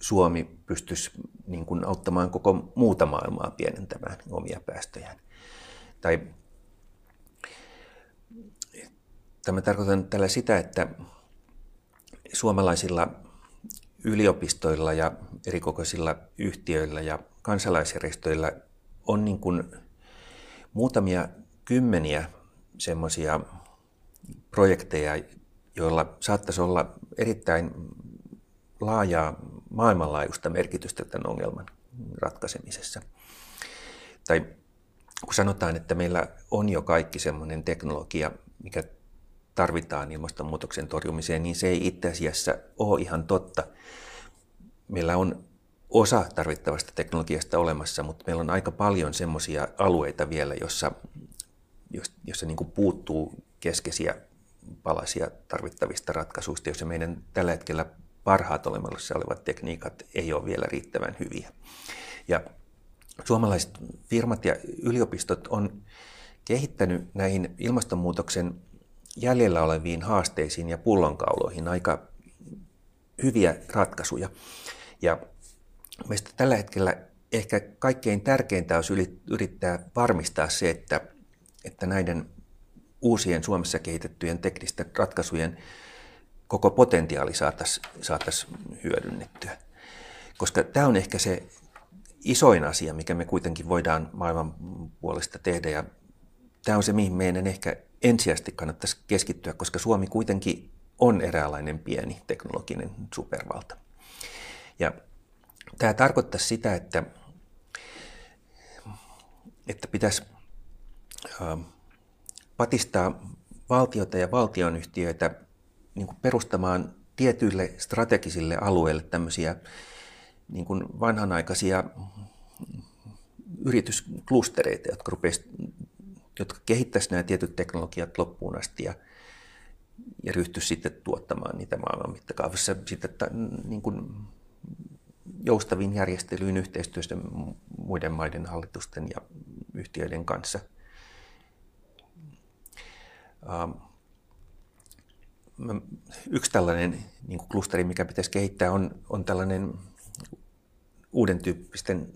Suomi pystyisi niin kuin auttamaan koko muuta maailmaa pienentämään omia päästöjään. Tai Tämä tarkoitan tällä sitä, että suomalaisilla yliopistoilla ja erikokoisilla yhtiöillä ja kansalaisjärjestöillä on niin kuin muutamia kymmeniä semmoisia projekteja, joilla saattaisi olla erittäin laajaa maailmanlaajuista merkitystä tämän ongelman ratkaisemisessa. Tai kun sanotaan, että meillä on jo kaikki semmoinen teknologia, mikä tarvitaan ilmastonmuutoksen torjumiseen, niin se ei itse asiassa ole ihan totta. Meillä on osa tarvittavasta teknologiasta olemassa, mutta meillä on aika paljon semmoisia alueita vielä, jossa, jossa niin puuttuu keskeisiä palasia tarvittavista ratkaisuista, joissa meidän tällä hetkellä parhaat olemassa olevat tekniikat ei ole vielä riittävän hyviä. Ja suomalaiset firmat ja yliopistot on kehittänyt näihin ilmastonmuutoksen jäljellä oleviin haasteisiin ja pullonkauloihin aika hyviä ratkaisuja. Ja meistä tällä hetkellä ehkä kaikkein tärkeintä olisi yrittää varmistaa se, että, että näiden uusien Suomessa kehitettyjen teknisten ratkaisujen koko potentiaali saataisiin saatais hyödynnettyä. Koska tämä on ehkä se isoin asia, mikä me kuitenkin voidaan maailman puolesta tehdä. Ja tämä on se, mihin meidän ehkä ensisijaisesti kannattaisi keskittyä, koska Suomi kuitenkin on eräänlainen pieni teknologinen supervalta. Ja tämä tarkoittaa sitä, että, että pitäisi patistaa valtiota ja valtionyhtiöitä niin kuin perustamaan tietyille strategisille alueille tämmöisiä niin kuin vanhanaikaisia yritysklustereita, jotka jotka kehittäisivät nämä tietyt teknologiat loppuun asti ja, ja ryhtyisi sitten tuottamaan niitä maailman mittakaavassa sitten ta, niin kuin joustaviin järjestelyyn yhteistyössä muiden maiden hallitusten ja yhtiöiden kanssa. Ähm, yksi tällainen niin klusteri, mikä pitäisi kehittää, on, on tällainen uuden tyyppisten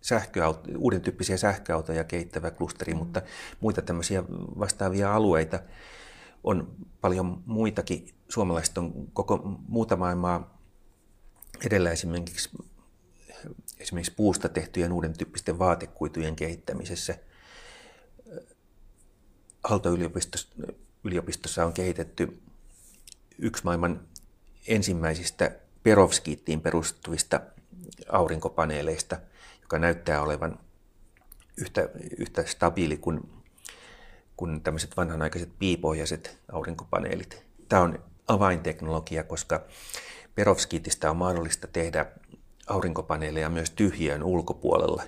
sähköauto, uuden tyyppisiä sähköautoja kehittävä klusteri, mm. mutta muita tämmöisiä vastaavia alueita on paljon muitakin. Suomalaiset on koko muuta maailmaa edellä esimerkiksi, esimerkiksi puusta tehtyjen uuden tyyppisten vaatekuitujen kehittämisessä. Aalto-yliopistossa on kehitetty yksi maailman ensimmäisistä perovskiittiin perustuvista aurinkopaneeleista – joka näyttää olevan yhtä, yhtä stabiili kuin, kuin tämmöiset vanhanaikaiset piipohjaiset aurinkopaneelit. Tämä on avainteknologia, koska perovskiitistä on mahdollista tehdä aurinkopaneeleja myös tyhjiön ulkopuolella.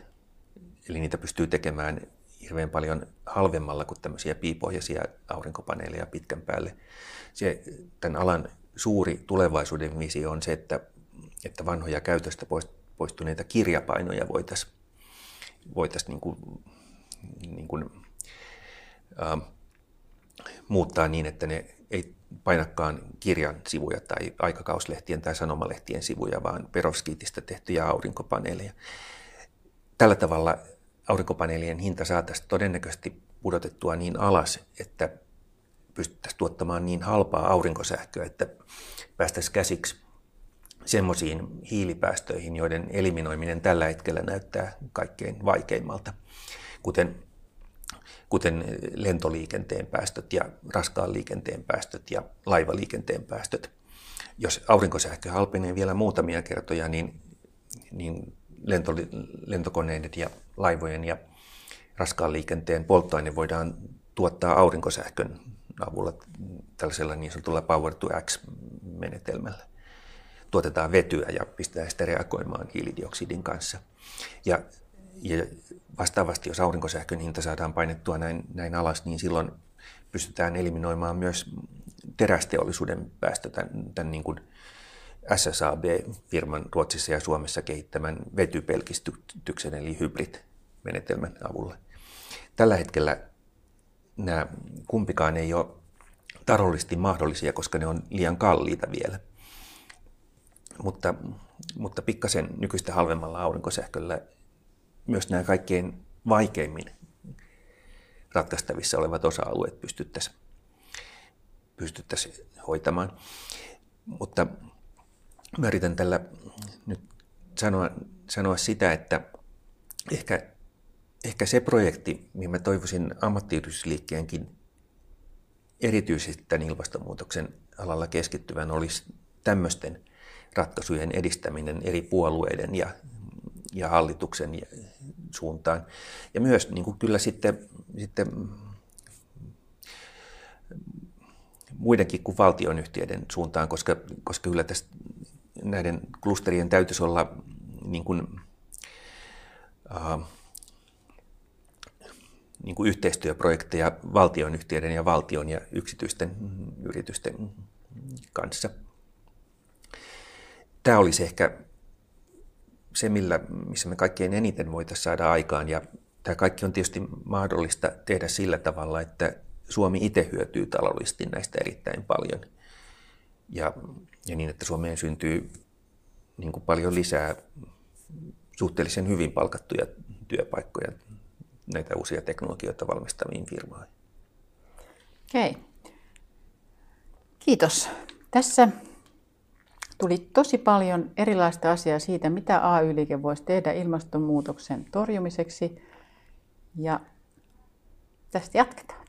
Eli niitä pystyy tekemään hirveän paljon halvemmalla kuin tämmöisiä piipohjaisia aurinkopaneeleja pitkän päälle. Se, tämän alan suuri tulevaisuuden visio on se, että, että vanhoja käytöstä poistuneita kirjapainoja voitaisiin voitais niin kuin, niin kuin, äh, muuttaa niin, että ne ei painakaan kirjan sivuja tai aikakauslehtien tai sanomalehtien sivuja, vaan peroskiitistä tehtyjä aurinkopaneeleja. Tällä tavalla aurinkopaneelien hinta saataisiin todennäköisesti pudotettua niin alas, että pystyttäisiin tuottamaan niin halpaa aurinkosähköä, että päästäisiin käsiksi semmoisiin hiilipäästöihin, joiden eliminoiminen tällä hetkellä näyttää kaikkein vaikeimmalta, kuten, kuten lentoliikenteen päästöt ja raskaan liikenteen päästöt ja laivaliikenteen päästöt. Jos aurinkosähkö halpenee vielä muutamia kertoja, niin, niin lento, lentokoneiden ja laivojen ja raskaan liikenteen polttoaine voidaan tuottaa aurinkosähkön avulla tällaisella niin sanotulla Power to X-menetelmällä. Tuotetaan vetyä ja pistetään sitä reagoimaan hiilidioksidin kanssa. Ja, ja vastaavasti, jos aurinkosähkön hinta saadaan painettua näin, näin alas, niin silloin pystytään eliminoimaan myös terästeollisuuden päästö tämän, tämän niin kuin SSAB-firman Ruotsissa ja Suomessa kehittämän vetypelkistyksen eli hybrid-menetelmän avulla. Tällä hetkellä nämä kumpikaan ei ole taloudellisesti mahdollisia, koska ne on liian kalliita vielä. Mutta, mutta pikkasen nykyistä halvemmalla aurinkosähköllä myös nämä kaikkein vaikeimmin ratkaistavissa olevat osa-alueet pystyttäisiin pystyttäisi hoitamaan. Mutta mä yritän tällä nyt sanoa, sanoa sitä, että ehkä ehkä se projekti, mihin mä toivoisin ammattiyhdistysliikkeenkin erityisesti tämän ilmastonmuutoksen alalla keskittyvän, olisi tämmöisten ratkaisujen edistäminen eri puolueiden ja, ja hallituksen suuntaan. Ja myös niin kuin kyllä sitten, sitten muidenkin kuin valtionyhtiöiden suuntaan, koska, koska kyllä tästä näiden klusterien täytyisi olla niin kuin, uh, niin kuin yhteistyöprojekteja valtionyhtiöiden ja valtion ja yksityisten yritysten kanssa. Tämä olisi ehkä se, millä, missä me kaikkein eniten voitaisiin saada aikaan. Ja tämä kaikki on tietysti mahdollista tehdä sillä tavalla, että Suomi itse hyötyy taloudellisesti näistä erittäin paljon. Ja, ja niin, että Suomeen syntyy niin kuin paljon lisää suhteellisen hyvin palkattuja työpaikkoja näitä uusia teknologioita valmistaviin firmoihin. Okei. Kiitos. Tässä tuli tosi paljon erilaista asiaa siitä, mitä AY-liike voisi tehdä ilmastonmuutoksen torjumiseksi. Ja tästä jatketaan.